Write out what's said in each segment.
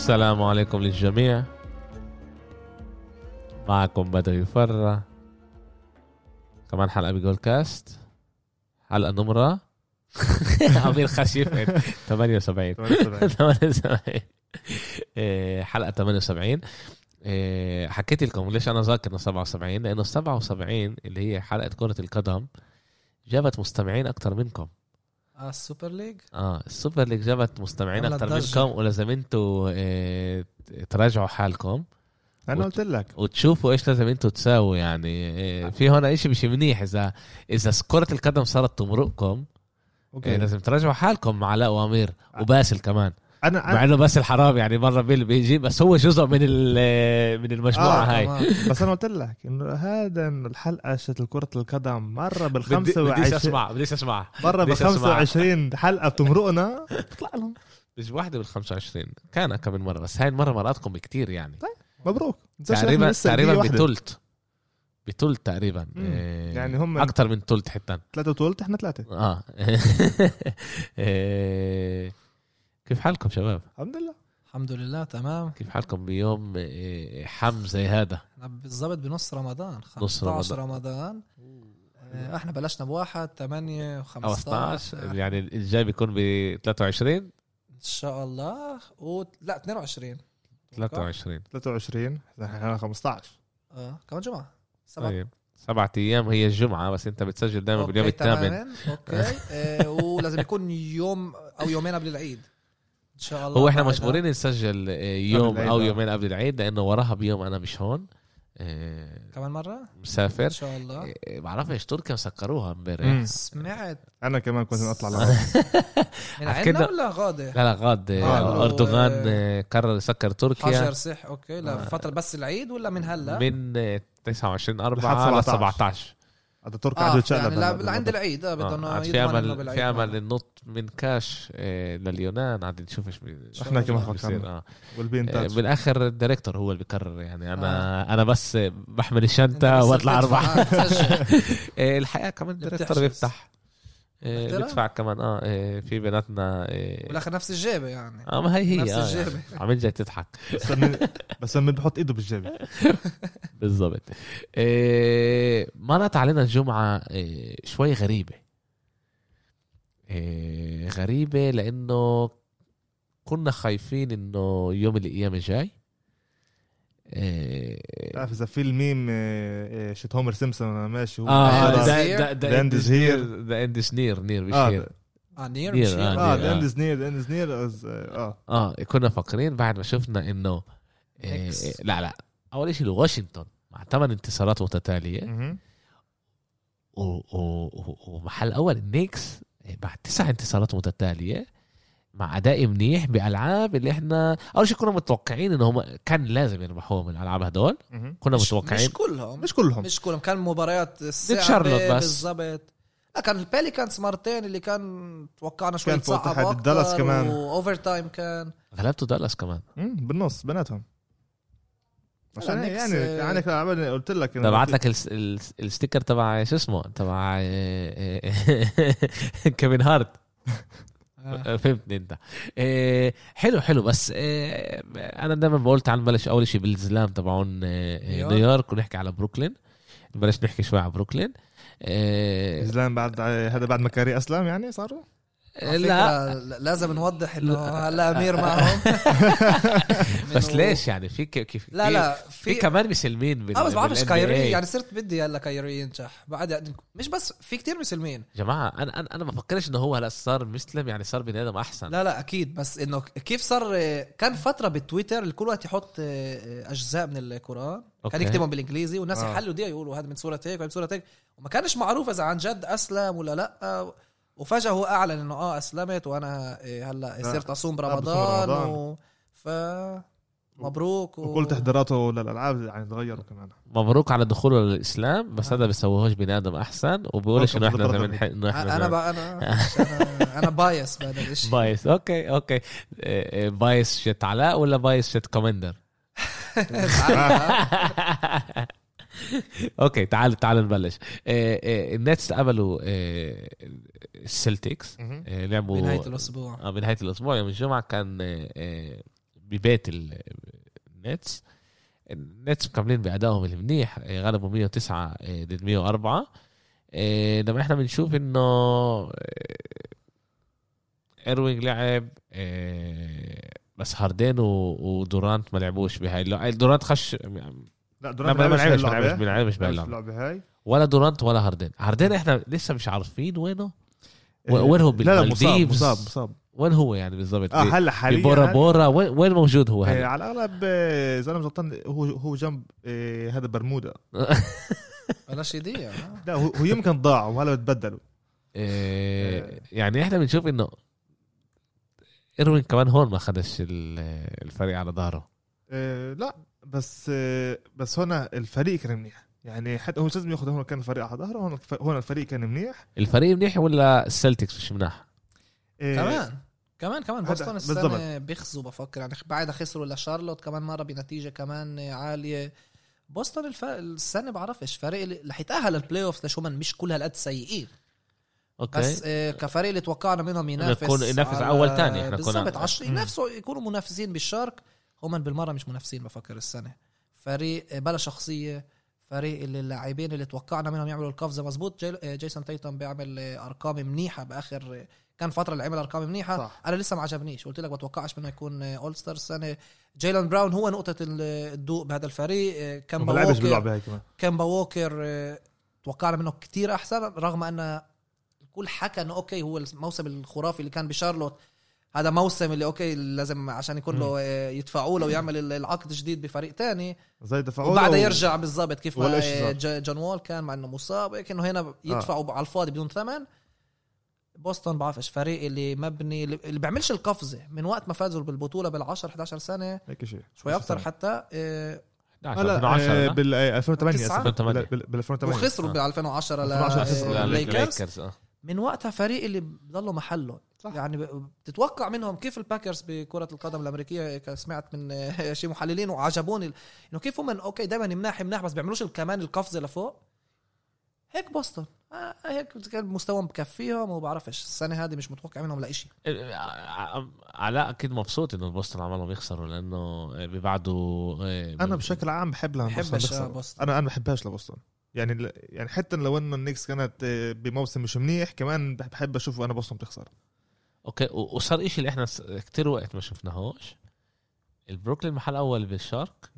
السلام عليكم للجميع. معكم بدر يفرة كمان حلقة بجول كاست. حلقة نمرة. عمير خشيف. 78 78 إيه، حلقة 78 إيه، حكيت لكم ليش أنا ذاكر 77 لأنه 77 اللي هي حلقة كرة القدم جابت مستمعين أكثر منكم. آه ال Super League؟ آه ال Super League جابت مستمعين أكثر. منكم ولازم أنتوا إيه تراجعوا حالكم. أنا قلت لك. وتشوفوا إيش لازم أنتوا تساووا يعني إيه في هون إشي مش منيح. إذا إذا كرة القدم صارت تمرقكم إيه okay لازم تراجعوا حالكم مع علاء وامير وباسل كمان. أنا مع إنه باسل حرام يعني مرة بيل بيجي بس هو جزء من ال- من المجموعة آه، هاي. تمام. بس أنا قلت لك إنه هذا الحلقة شت كرة القدم مرة بال بدي- بديش 25 أسمع بديش أسمع. مرة بال بديش أسمع. 25 حلقة بتمرقنا بتطلع لهم. مش واحدة بال 25 كان كم من مرة بس هاي المرة مراتكم كتير يعني. مبروك. تنساش إحنا تقريبا تقريبا. بتلت. بتلت تقريبا. إيه، يعني هم- أكتر من تلت حتى ثلاثة وتولت إحنا ثلاثة آه. إيه، كيف حالكم شباب؟ الحمد لله. الحمد لله تمام. كيف حالكم بيوم إيه، حم زي هذا؟ بالضبط بنص رمضان نص 15 رمضان. آه، إحنا بلشنا بواحد 8 و15 أو 12 يعني الجاي بيكون ب 23 إن شاء الله. و... لا 22 23 23 إحنا 15 آه كمان جمعة. سبعة. طيب سبعة أيام هي الجمعة بس أنت بتسجل دائما باليوم okay، الثامن. okay. آه، ولازم يكون يوم أو يومين قبل العيد. شاء الله هو إحنا. مجبورين نسجل آه، يوم أو. يومين قبل العيد لأنه وراها بيوم أنا مش هون. آه، كمان مرة؟ إن مسافر شاء الله. آه، بعرف إيش تركيا مسكروها امبارح. سمعت. أنا كمان كنت اطلع لغاية. من عندنا ولا غاده لا لا غاد آه، قالوا، أردوغان آه، قرر يسكر تركيا. حجر صح okay. لا فترة بس العيد ولا من هلا؟ من آه، 29 لحد 4 ل 17. 17 هذا عدو يعني لا- هلا لعند بالوضع. العيد آه بدهم آه، في امل في امل. ننط من كاش آه، لليونان عاد نشوف إيش إحنا كمان. فكرنا آه. والبين آه، تاتش بالآخر ال director هو اللي بيقرر يعني أنا أنا بس بحمل الشنطة وأطلع اربح. آه، الحقيقة كمان الدايركتور. بيفتح احترام. بيدفع كمان آه آه، في بيناتنا آه بالاخر نفس الجيبة يعني آه، ما هي هي نفس آه الجيبة. يعني. عمل جاي تضحك بس من بس بحط إيده بالجيب بالضبط آه، مرت علينا الجمعة آه، شوي غريبة آه، غريبة لأنه كنا خايفين إنه يوم القيامة جاي آه، بتعرف إذا في الميم آه، آه، شت هومر سيمسون ماشي هو آه the end is here. the end is near near مش آه. here آه near near، مش آه، here. آه near، the آه. end is near the end is near آه آه كنا فاكرين بعد ما شفنا إنه آه،. آه، لا لا أول شيء واشنطن مع ثمان انتصارات متتالية ومحل أول النيكس بعد تسع انتصارات متتالية مع أداء منيح بألعاب اللي إحنا أول شيء كنا متوقعين انهم كان لازم يربحوهم الألعاب هدول. كنا مش, متوقعين. مش كلهم. مش كلهم. مش كلهم. كان مباريات شارلوت بس. بالضبط. لا كان الباليكانز مرتين اللي كان توقعنا شوي كان فوق تحت أكثر دالاس كمان. و overtime كان. غلبته دالاس كمان. مم، بالنص بيناتهم. عشان يعني آه، عندك عمال- قلت لك ببعت لك الس- الس- ال sticker تبع شو اسمه؟ تبع آه، آه، كيفن هارت. آه. فهمتني انت إيه حلو حلو بس إيه أنا دائما بقول تعال نبلش اول شيء بالزلام تبعون إيه نيويورك. ونحكي على بروكلين نبلش نحكي شوي على بروكلين إيه زعلان بعد هذا بعد ما كايري اسلم يعني صاروا لا. لازم نوضح إنه هلا أمير معهم. بس ليش يعني؟ في كيف لا لا في في كمان مسلمين بال آه بس بعرفش. كايري يعني صرت بدي هلا كايري ينجح. بعد يعني مش بس في كتير مسلمين. جماعة أنا أنا أنا ما بفكرش إنه هو هلا صار مسلم يعني صار بني آدم أحسن. لا لا أكيد. بس إنه كيف صار كان فترة بالتويتر الكل وقت يحط أجزاء من القرآن. okay. كان يكتبهم بالإنجليزي والناس آه. يحلوا دي يقولوا هذا من سوره هيك وهذا من سوره هيك. وما كانش معروف إذا عن جد أسلم ولا لأ. وفجاه هو أعلن إنه آه أسلمت وأنا إيه، هلأ لا. صرت أصوم برمضان رمضان. و... ف مبروك و... وكل تحضيراته للألعاب يعني تغيروا كمان. مبروك على دخوله للإسلام بس آه. هذا بيسويهوش بني آدم أحسن وبقولش إنه إحنا زي منح- إنه إحنا أنا بقى أنا أنا أنا biased بهذا الشيء biased okay okay. إيه، إيه، biased شت علاء ولا biased شت commander okay تعال تعال نبلش. إيه، إيه، النتس قبلوا إيه، السلتكس. لعبوا بنهايه الأسبوع. آه، بنهايه الأسبوع. يوم الجمعة كان ببيت ال- النتس. النتس مكملين بأدائهم المنيح آه، غلبوا 109 آه، ضد 104 آه، لما إحنا بنشوف إنه آه، إيروينج لعب آه، بس هاردين ودورانت ما لعبوش بهاي. دورانت خش لا لا دوران ما لعبش ما لعبش. ما لعبش. اللعبة هاي. ولا دورانت ولا هاردين. هاردين إحنا لسه مش عارفين وينه. إيه، وين هو لا لا مصاب؟ مصاب مصاب. وين هو يعني بالضبط؟ آه هلا حاليا ببورا بورا. وين موجود هو هلا؟ على الأغلب إذا أنا مش غلطان هو هو جنب آه هذا برمودا. بلاش يضيع آه. لا هو, يمكن ضاع وهلا بتبدلوا. إيه، يعني إحنا بنشوف إنه إيروين كمان هون ما خدش ال- الفريق على ظهره. آه لا بس آه بس هنا الفريق كان منيح. يعني حتى هو لازم ياخذ هون كان الفريق على ظهره هون هون الفريق كان منيح. الفريق منيح ولا السلتكس مش مناح؟ آه كمان كمان كمان. بوسطن السنة بالضبط. بيخزوا بفكر. يعني بعدها خسروا لشارلوت كمان مرة بنتيجة كمان عالية. بوسطن الف... السنة بعرفش فريق اللي رح يتأهل ال play off ليش هم مش كل هالقد سيئين. okay. بس آه، كفريق اللي توقعنا منهم ينافس يكون- ينافس على- أول تاني. إحنا كنا- بالضبط عش... ينافسوا يكونوا منافسين بالشرق هم بالمرة مش منافسين بفكر السنة. فريق آه، بلا شخصية فريق اللي اللاعبين اللي توقعنا منهم يعملوا القفزه مزبوط جي... آه، جيسون تيتم بيعمل آه، أرقام منيحة بآخر كان فترة اللي عمل أرقام منيحة. صح. أنا لسه ما عجبنيش. قلت لك بتوقعش منه يكون all star السنة جيلين براون هو نقطة ال- الضوء بهذا الفريق. كامبا لعبش ووكر كامبا ووكر توقعنا منه كتير أحسن رغم أن الكل حكى إنه okay هو الموسم الخرافي اللي كان بشارلوت. هذا موسم اللي okay لازم عشان يكون له آه، يدفعوا له ويعمل ال- العقد جديد بفريق تاني زي دفعوا وبعدها له- يرجع بالضبط كيف ما. آه، جون وول كان مع إنه مصاب هيك انه هنا يدفعوا على الفاضي بدون ثمن بوسطن بعرفش فريق اللي مبني اللي بيعملش القفزة من وقت ما فازوا بالبطولة بال 10 11 سنة هيك شيء شوي أكثر حتى آه، 11 لا 2010 لا لا؟ بال 2008 تسعة؟ 2008. بال 2008 وخسروا آه. ب 2010 ل 2010 خسروا. لا، ليكرز ليكرز آه. من وقتها فريق اللي بضلوا محله صح. يعني بتتوقع منهم كيف الباكرز بكرة القدم الأمريكية ك- سمعت من شي محللين وعجبوني إنه كيف هم okay دائما مناح مناح بس بيعملوش كمان القفزة لفوق. هيك بوسطن. آه هيك كان مستواهم بكفيهم وما بعرفش السنة هذه مش متوقع منهم لإشي. إيه، ع- علاء أكيد مبسوط إنه بوسطن عملهم يخسروا لأنه بيبعدوا إيه، أنا بشكل عام بحب لما بوسطن بحبش تخسر. بوسطن. أنا أنا بحبهاش لبوسطن. يعني يعني حتى لو إنه النكس كانت آه، بموسم مش منيح كمان بح- بحب أشوف أنا بوسطن بتخسر. okay وصار إشي اللي إحنا كتير وقت ما شفناهوش. البروكلين محل أول بالشرق.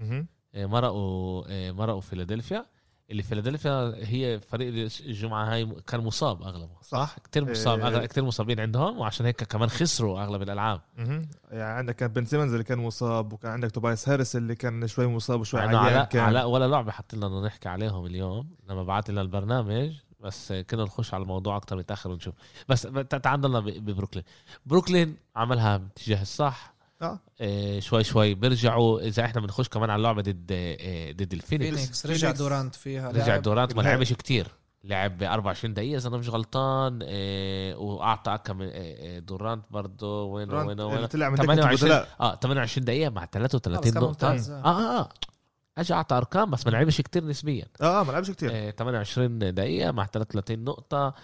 إيه، مرقوا إيه، مرقوا فيلادلفيا. اللي فيلادلفيا هي فريق الجمعة هاي كان مصاب أغلبه. صح. كتير مصاب إيه. أغلب كتير مصابين عندهم وعشان هيك كمان خسروا أغلب الألعاب. يعني عندك كان بن سيمنز اللي كان مصاب وكان عندك توبايس هاريس اللي كان شوي مصاب وشوي عيان علاء كان. علاء ولا لعبة حط لنا نحكي عليهم اليوم. لما بعت لنا البرنامج بس كنا نخش على الموضوع أكتر متاخر ونشوف. بس تع- تعال نضلنا ب- ببروكلين. بروكلين عملها باتجاه الصح. آه. إيه شوي شوي بيرجعوا. إذا إحنا بنخش كمان على اللعبة ضد إيه ضد الفينيكس. فينيكس. رجع. دورانت فيها. رجع لعب. دورانت. ما لعب. لعبش كتير. لعب 24 دقيقة إذا أنا مش غلطان. إيه وأعطى كم إيه إيه دورانت برضه. وينه اللي وينه. طلع من دكة 28 البدلاء. آه 28 دقيقة مع آه، 33 بس كان نقطة. ممتاز. آه آه آه. اجى اعطى أرقام بس ما لعبش كتير نسبيا. آه آه ما لعبش كثير آه 28 دقيقة مع 33 نقطة.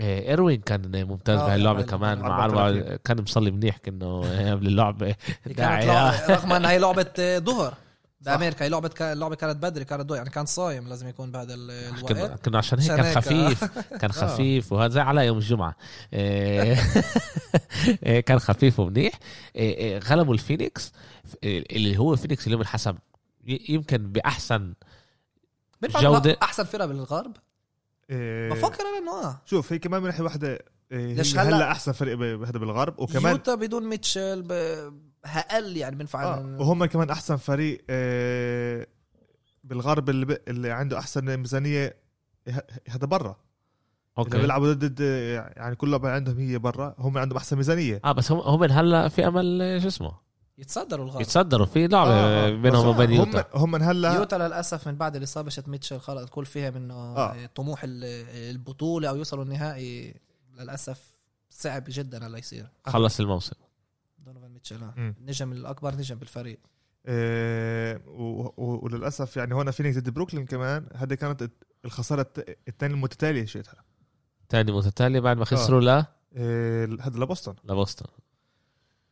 آه إيروين كان ممتاز آه، بهاللعبة كمان كمان مع 34. أربعة كان مصلي منيح كأنه آه، قبل كانت داعي لعبة- رغم انها هي لعبة آه، ظهر. بأمريكا. هي لعبة كان- اللعبة كانت بدري كانت يعني كان صايم لازم يكون بهذا ال- كنا الوقت. كنا عشان هيك كان آه. خفيف. كان خفيف وهذا زي على يوم الجمعة. آه، آه، كان خفيف ومنيح. آه، آه، غلبوا الفينيكس. آه، اللي هو فينيكس اليوم انحسب يمكن جودة. جودة. أحسن فرقة بالغرب. إيه. بفكر أنا إنه آه. شوف هي كمان من ناحيه واحدة إيه ليش هلا- هلأ أحسن فريق بهذا بالغرب. وكمان يوتا بدون ميتشل ب... أقل يعني بينفع آه وهم كمان أحسن فريق آه بالغرب اللي, ب... اللي عنده أحسن ميزانية ه- هذا برا. اللي okay. بيلعبوا ضد يعني كل لعبه عندهم هي برا هم عندهم أحسن ميزانية. آه بس هم هم هلأ في أمل شو اسمه؟ يتصدروا الغرب يتصدروا في لعبة آه، آه. بينهم وبين يوتا. هم من هلا يوتا للأسف من بعد الاصابه شت ميتشل خلص الكل فهم انه آه. طموح ال- البطولة أو يوصلوا النهائي. للأسف صعب جدا هلا يصير. خلص الموسم. دونوفان ميتشل آه. النجم الأكبر نجم بالفريق. آه و... و... وللأسف يعني هون فينيكس ضد بروكلين كمان هذه كانت الخسارة الثانية المتتالية شيتها تاني متتالي بعد ما خسروا لا آه هذا لبوسطن. لبوسطن.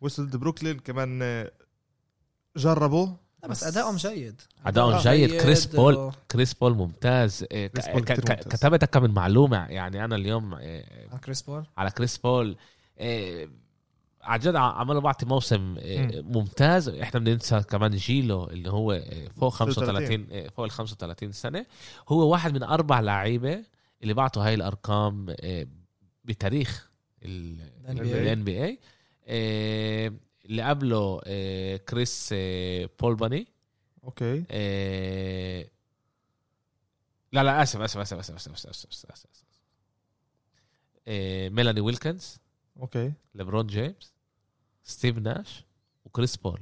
وصل بروكلين كمان آه، جربوا بس ادائهم جيد. ادائهم آه، جيد. كريس بول و- كريس بول ممتاز. ك- كريس بول ك- كتير ك- ممتاز. كتبت كم من معلومة يعني أنا اليوم إيه، عن كريس بول؟ على كريس بول. عن جد عمله بعطي موسم ممتاز. إحنا بننسى كمان جيله اللي هو فوق 35 إيه، فوق ال 35 سنة. هو واحد من أربع لعيبه اللي بعطوا هاي الأرقام بتاريخ الان بي اي آه، اللي قبله آه، كريس آه، بولباني أوكي. لا لا آسف آسف آسف آسف آسف آسف آسف, آسف, آسف. ميلاني ويلكنز أوكي. ليبرون جيمس ستيف ناش وكريس بول.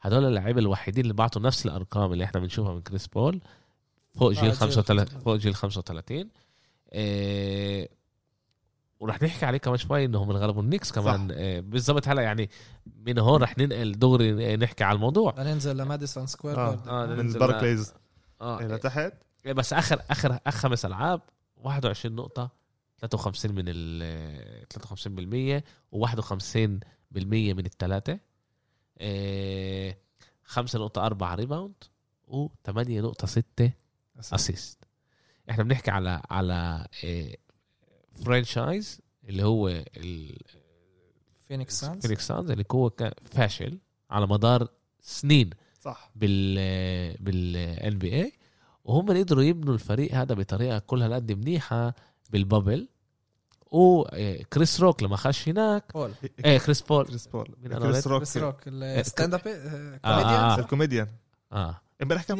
هدول اللعيبه الوحيدين اللي بعطوا نفس الأرقام اللي إحنا بنشوفها من كريس بول فوق جيل 35 فوق جيل 35 إيه ورح نحكي عليه كمان شوي انهم غلبوا النكس كمان إيه بالضبط. هلا يعني من هون رح ننقل دغري نحكي على الموضوع. ننزل لماديسون سكوير آه, جاردن. آه، من باركليز آه إلى تحت. إيه بس آخر آخر آخر خمس ألعاب 21 نقطة 53 من ال 53% و51% من الثلاثة إيه 5.4 rebound و8.6 assist إحنا بنحكي على على إيه franchise اللي هو فينيكس سانز فينيكس سانز اللي هو كان فاشل على مدار سنين صح. بال بال NBA وهم قدروا يبنوا الفريق هذا بطريقة كلها قد منيحة بال bubble. وكريس روك لما خش هناك. بول إيه كريس بول كريس بول كريس؟ روك كريس روك ال stand up آه، آه. الكوميديان. آه. امبارح كان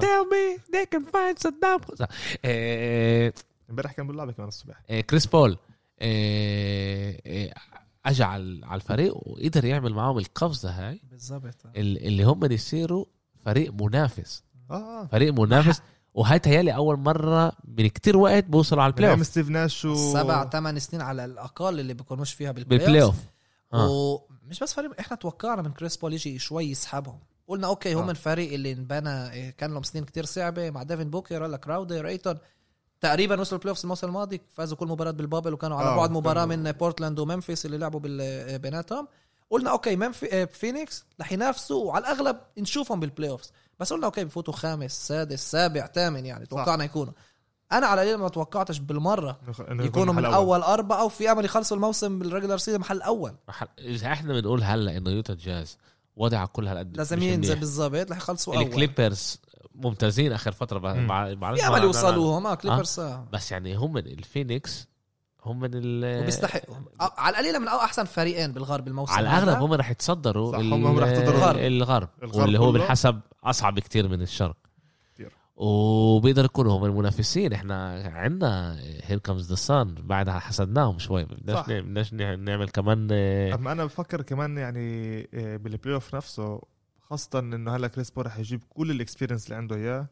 tell me they can find Saddam Hussein. إيه امبارح كان بيلعب كمان الصبح. إيه كريس بول إيه إيه اجى على الفريق وقدر يعمل معاهم القفزة هاي بالضبط ال- اللي هم يصيروا فريق منافس. آه آه. فريق منافس. وهي تهيألي أول مرة من كتير وقت بوصلوا على ال playoff ستيف ناش و سبع ثمان سنين على الأقل اللي بيكونوش فيها بال play بال playoff آه. ومش بس فريق إحنا توقعنا من كريس بول يجي شوي يسحبهم. قلنا okay هم آه. الفريق اللي انبنى كان لهم سنين كتير صعبة مع ديفن بوكر ولا كراودر ايتون تقريبا وصلوا ال playoff الموسم الماضي فازوا كل مباراة بال bubble وكانوا على آه، بعد مباراة من بورتلاند وممفيس اللي لعبوا بال- بيناتهم. قلنا okay منفي فينيكس رح ينافسوا وعلى الأغلب نشوفهم بال playoff بس قلنا okay بفوتوا خامس سادس سابع ثامن يعني توقعنا يكونوا. أنا على القليل ما توقعتش بالمرة يكونوا من أول. أربعة وفي أمل يخلصوا الموسم بال regular season محل أول. إذا إحنا بنقول هلا إنه يوتا جاز وضع كل هالقد لازم ينزل منيح. بالضبط رح يخلصوا أول. الكليبرز ممتازين آخر فترة. مع... مع... في امل يوصلوهم آه كليبرز آه. بس يعني هم من الفينيكس هم من ال وبيستحقوا آه، على القليلة من أو أحسن فريقين بالغرب الموسم على. الأغلب هم رح يتصدروا صح، هم- هم رح يتصدروا الغرب, الغرب. الغرب. واللي هو. بالحسب أصعب كتير من الشرق كتير. وبيقدر يكونوا هم المنافسين إحنا عندنا here comes the sun بعدها حسدناهم شوي بدناش. بدناش نعمل كمان آه، أما أنا بفكر كمان يعني آه، بال playoff نفسه خاصة إنه هلأ كريس بول رح يجيب كل ال experience اللي عنده إياه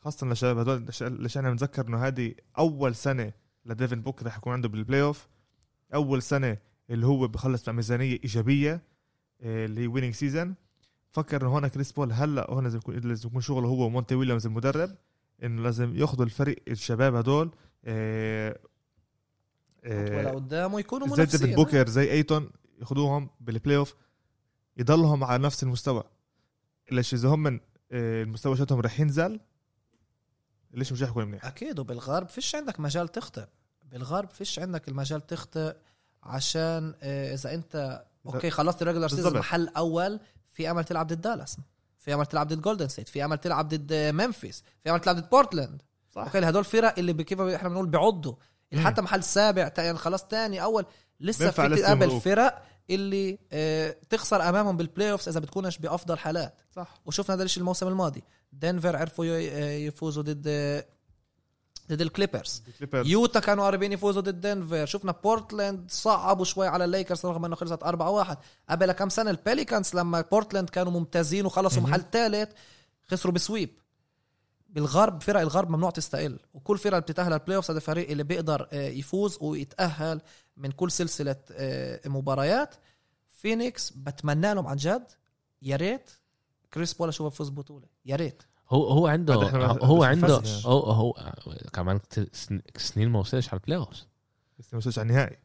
خاصة للشباب هدول ليش أنا متذكر إنه هذه أول سنة لديفن بوكر رح يكون عنده بال playoff أول سنة اللي هو بخلص مع ميزانية إيجابية آه، اللي هي winning season فكر إنه هون كريس بول هلأ هون لازم يكون لازم يكون شغله هو ومونتي ويليامز المدرب إنه لازم ياخذوا الفريق الشباب هدول آه، ولا آه، قدامه يكونوا زي منافسين. ديفيد بوكر زي أيتون ياخذوهم بال playoff يضلهم على نفس المستوى. ليش إذا هم من آه، المستوى شتهم رح ينزل ليش مش رح يكون منيح أكيد وبالغرب فيش عندك مجال تخطئ بالغرب فيش عندك المجال تخطئ عشان آه، إذا أنت okay خلصت ال regular season. محل أول في أمل تلعب ضد دالاس في أمل تلعب ضد جولدن ستيت في أمل تلعب ضد آه، ممفيس في أمل تلعب ضد بورتلاند صح okay هدول فرق اللي كيف إحنا بنقول بيعضوا. حتى محل سابع يعني خلاص تاني أول لسه في تقابل. فرق اللي آه، تخسر أمامهم بال playoffs إذا بتكونش بأفضل حالات. صح. وشفنا هذا الشيء الموسم الماضي. دنفر عرفوا ي- يفوزوا ضد ضد الكليبرز. يوتا كانوا قريبين يفوزوا ضد دنفر شفنا بورتلاند صعبوا شوي على الليكرز رغم إنه خلصت 4-1 قبل كم سنة الباليكانز لما بورتلاند كانوا ممتازين وخلصوا. محل ثالث خسروا ب sweep. بالغرب فرق الغرب ممنوع تستقل. وكل فرقة بتتأهل ال playoff هذا فريق اللي بيقدر آه، يفوز ويتأهل. من كل سلسلة آه، مباريات فينيكس بتمنى لهم عن جد يا ريت كريس بول أشوفه بفوز بطولة يا ريت هو هو عنده هو عنده. هو هو كمان سنين ما وصلش على ال playoff ما وصلش على النهائي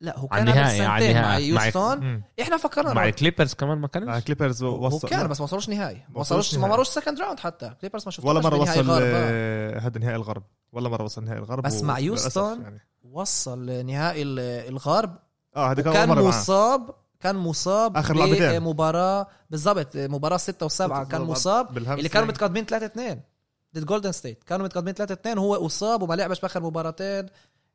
لا هو كان قبل النهائي، على مع النهائي. مع- يوستون. إحنا فكرنا مع الكليبرز كمان ما مع كانش كليبرز هو وصل كان بس ما وصلوش نهائي ما ما وصلوش ما نهائي. مروش second round حتى كليبرز ما شفتوش ولا مرة وصل آه. هذا نهائي الغرب ولا مرة وصل نهائي الغرب بس مع يوستون يعني. وصل نهائي ال- الغرب آه هذا كان معاه. مصاب كان مصاب آخر لعبتين. مباراة بالضبط مباراة ستة وسبعة كان مصاب. اللي كانوا متقدمين 3 2 ضد جولدن ستيت كانوا متقدمين 3 2 هو أصاب وما لعبش باخر مباراتين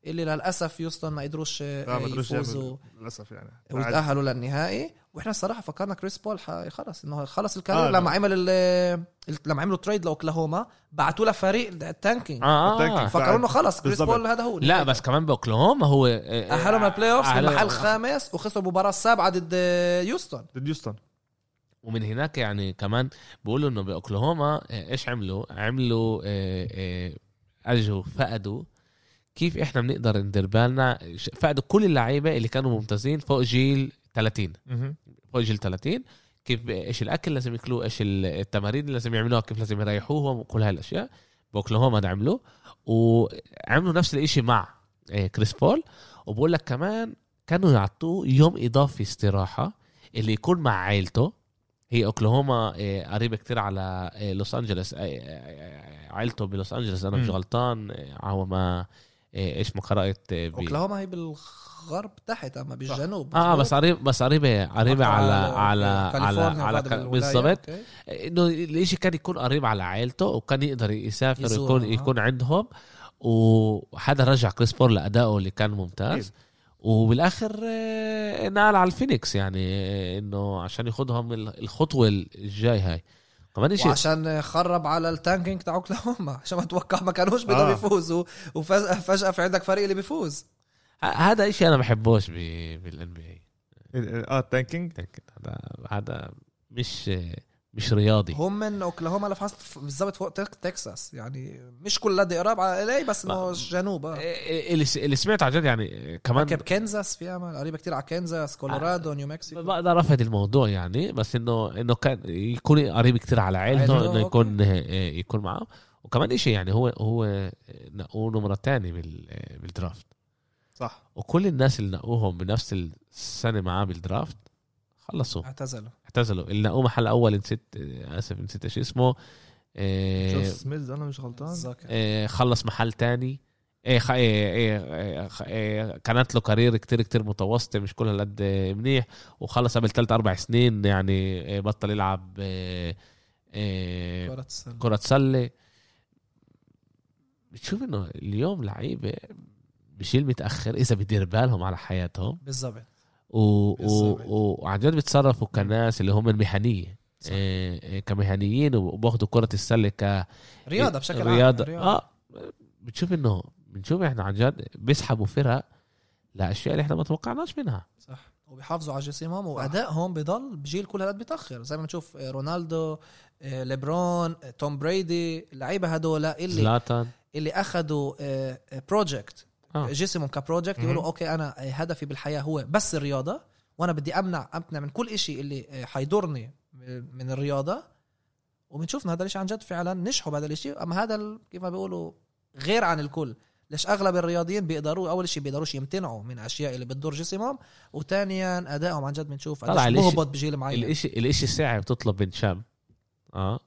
اللي للأسف يوستون ما قدروش قدروش يفوزوا للأسف يعني ويتأهلوا للنهائي وإحنا الصراحة فكرنا كريس بول خلص إنه خلص ال career آه، لما. عمل ال- لما عملوا trade لأوكلاهوما بعتوا له فريق التانكينج آه, آه. ال tanking. فكروا إنه خلص كريس بالضبط. بول هذا هو لا بس كمان بأوكلاهوما هو آه، اهلهم ال playoff أهلهم- بالمحل خامس وخسروا المباراه السابعة ضد يوستون ضد يوستون ومن هناك يعني كمان بيقولوا إنه بأوكلاهوما آه، إيش عملوا؟ عملوا آه، آه، أجوا فقدوا كيف إحنا بنقدر ندير بالنا؟ فقدوا كل اللعيبة اللي كانوا ممتازين فوق جيل 30 فوق جيل 30 كيف إيش الأكل لازم ياكلوه إيش ال- التمارين اللي لازم يعملوها كيف لازم يريحوهم وكل هاي الأشياء. باوكلاهوما عملوا وعملوا نفس الإشي مع آه، كريس بول. وبقول لك كمان كانوا يعطوه يوم إضافي استراحة اللي يكون مع عائلته هي أوكلاهوما آه، قريبة كتير على آه، لوس أنجلوس عائلته بلوس أنجلوس. أنا مش. غلطان هو ما إيش ما قرات آه، ب- أوكلاهوما هي بالغرب تحت أما بالجنوب آه بس قريب بس قريبة قريبة على على على على بالولاية. بالضبط. إنه الإشي كان يكون قريب على عائلته وكان يقدر يسافر ويكون آه. يكون عندهم وهذا رجع كريس بول لأدائه اللي كان ممتاز أكيد. وبالآخر آه، نقل على الفينيكس يعني آه، إنه عشان ياخذهم ال- الخطوة الجاي هاي كمان شيء. وعشان خرب على ال tanking تاع أوكلاهوما. عشان ما توقع ما كانوش بدهم آه. يفوزوا وفجأة فجاه في عندك فريق اللي بيفوز. هذا شيء أنا بحبوش بال NBA آه ال tanking. هذا هذا مش مش رياضي. هم من أوكلاهوما لفحص بالضبط فوق تك- تكساس. يعني مش كل قد قراب على الي بس إنه الجنوب آه. اللي اللي سمعت عن جد يعني كمان كب كنزاس في امل قريبة كتير على كنزاس كولورادو نيو مكسيكو. بقدر أفهم الموضوع يعني بس إنه إنه كان يكون قريب كتير على عائلته، إنه يكون آه، يكون معه وكمان إشي يعني هو هو نقوه نمرة تاني بال بالدرافت. صح. وكل الناس اللي نقوهم بنفس السنة معاه بالدرافت خلصوا. اعتزلوا. اعتزلوا. اللي نقوه محل أول نسيت آه، آسف نسيت إيش اسمه. آه، جوش سميث؟ أنا مش غلطان. آه، خلص محل تاني. إيه خ... إيه إيه إيه خ- إيه كانت له كارير كتير كتير متوسطة مش كل هالقد منيح. وخلص قبل ثلاث أربع سنين يعني إيه، بطل يلعب إيه، إيه، كرة السلة. كرة سلة. بتشوف إنه اليوم لعيبة بشيل متأخر إذا بدير بالهم على حياتهم. بالضبط. وعن جد بيتصرفوا كناس اللي هم المهنية صح. إيه، كمهنيين وباخذوا كرة السلة ك رياضة بشكل عام رياضة. آه بتشوف إنه بنشوف إحنا عن جد بيسحبوا فرق لأشياء اللي إحنا ما توقعناش منها. صح. وبيحافظوا على جسمهم وادائهم بضل بجيل كل هالقد بيتاخر زي ما نشوف آه، رونالدو آه، ليبرون آه، توم بريدي اللعيبة هدول اللي زلاتان. اللي اخذوا project آه. جسمهم ك project. يقولوا okay أنا هدفي بالحياة هو بس الرياضة وأنا بدي أمنع امنع من كل إشي اللي آه، حيضرني من الرياضة. وبنشوف هذا الشيء عن جد فعلا نجحوا بهذا الشيء أما هذا كيف ما بيقولوا غير عن الكل. ليش أغلب الرياضيين بيقدروا أول شيء بيقدروش يمتنعوا من أشياء اللي بتضر جسمهم. وثانيا أدائهم عن جد بنشوف طلع مهبط بجيل معين. الاشي الإشي الصعب بتطلب من شاب آه.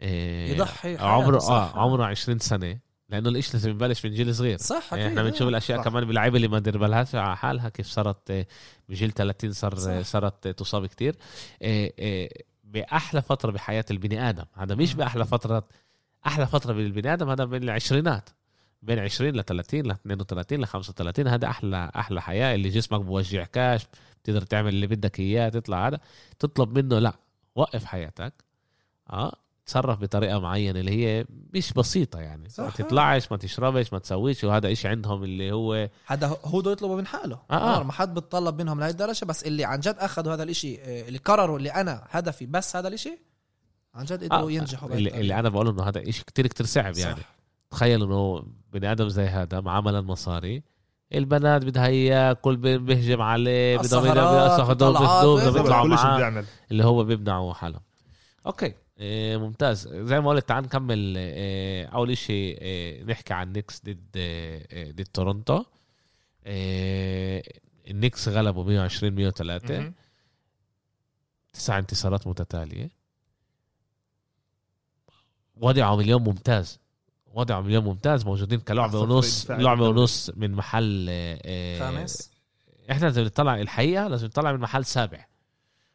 إيه. يضحي عمره. آه عمره 20 سنة. لأنه الاشي لازم يبلش من جيل صغير. صح يعني إحنا آه. بنشوف الأشياء صح. كمان باللعيبه اللي ما دير بالهاش على حالها كيف صارت آه، بجيل 30 صار صح. صارت تصاب كتير. آه، آه، بأحلى فترة بحياة البني آدم. هذا مش. بأحلى فترة أحلى فترة بالبني آدم هذا بين العشرينات. بين 20 ل 30 ل 32 ل 35 هذا أحلى أحلى حياة. اللي جسمك بوجعكاش بتقدر تعمل اللي بدك إياه تطلع هذا. تطلب منه لا وقف حياتك. آه تصرف بطريقة معينة اللي هي مش بسيطة يعني صح. ما تطلعش ما تشربش ما تسويش وهذا إشي عندهم اللي هو هذا هو بده يطلبه من حاله آه، آه. آه. ما حد بتطلب منهم لهي الدرجة بس اللي عن جد أخذوا هذا الإشي آه، اللي قرروا اللي أنا هدفي بس هذا الإشي عن جد قدروا آه ينجحوا اللي. اللي أنا بقول إنه هذا إشي كتير كتير صعب يعني صح. تخيل إنه بني آدم زي هذا معاه ملان مصاري البنات بدها إياه كل بي- بيهجم عليه بدهم شيء معاه بيعمل اللي هو بيبدعوا حالهم okay إيه ممتاز. زي ما قلت تعال نكمل إيه أول إشي إيه نحكي عن نيكس ضد ضد تورونتو إيه النكس غلبوا 120 103 مهم. تسع انتصارات متتالية. وضعهم اليوم ممتاز. وضعهم اليوم ممتاز. موجودين كلعبه ونص لعبه. ونص من محل آه، آه، خامس. إحنا لازم نطلع الحقيقة لازم نطلع من محل سابع.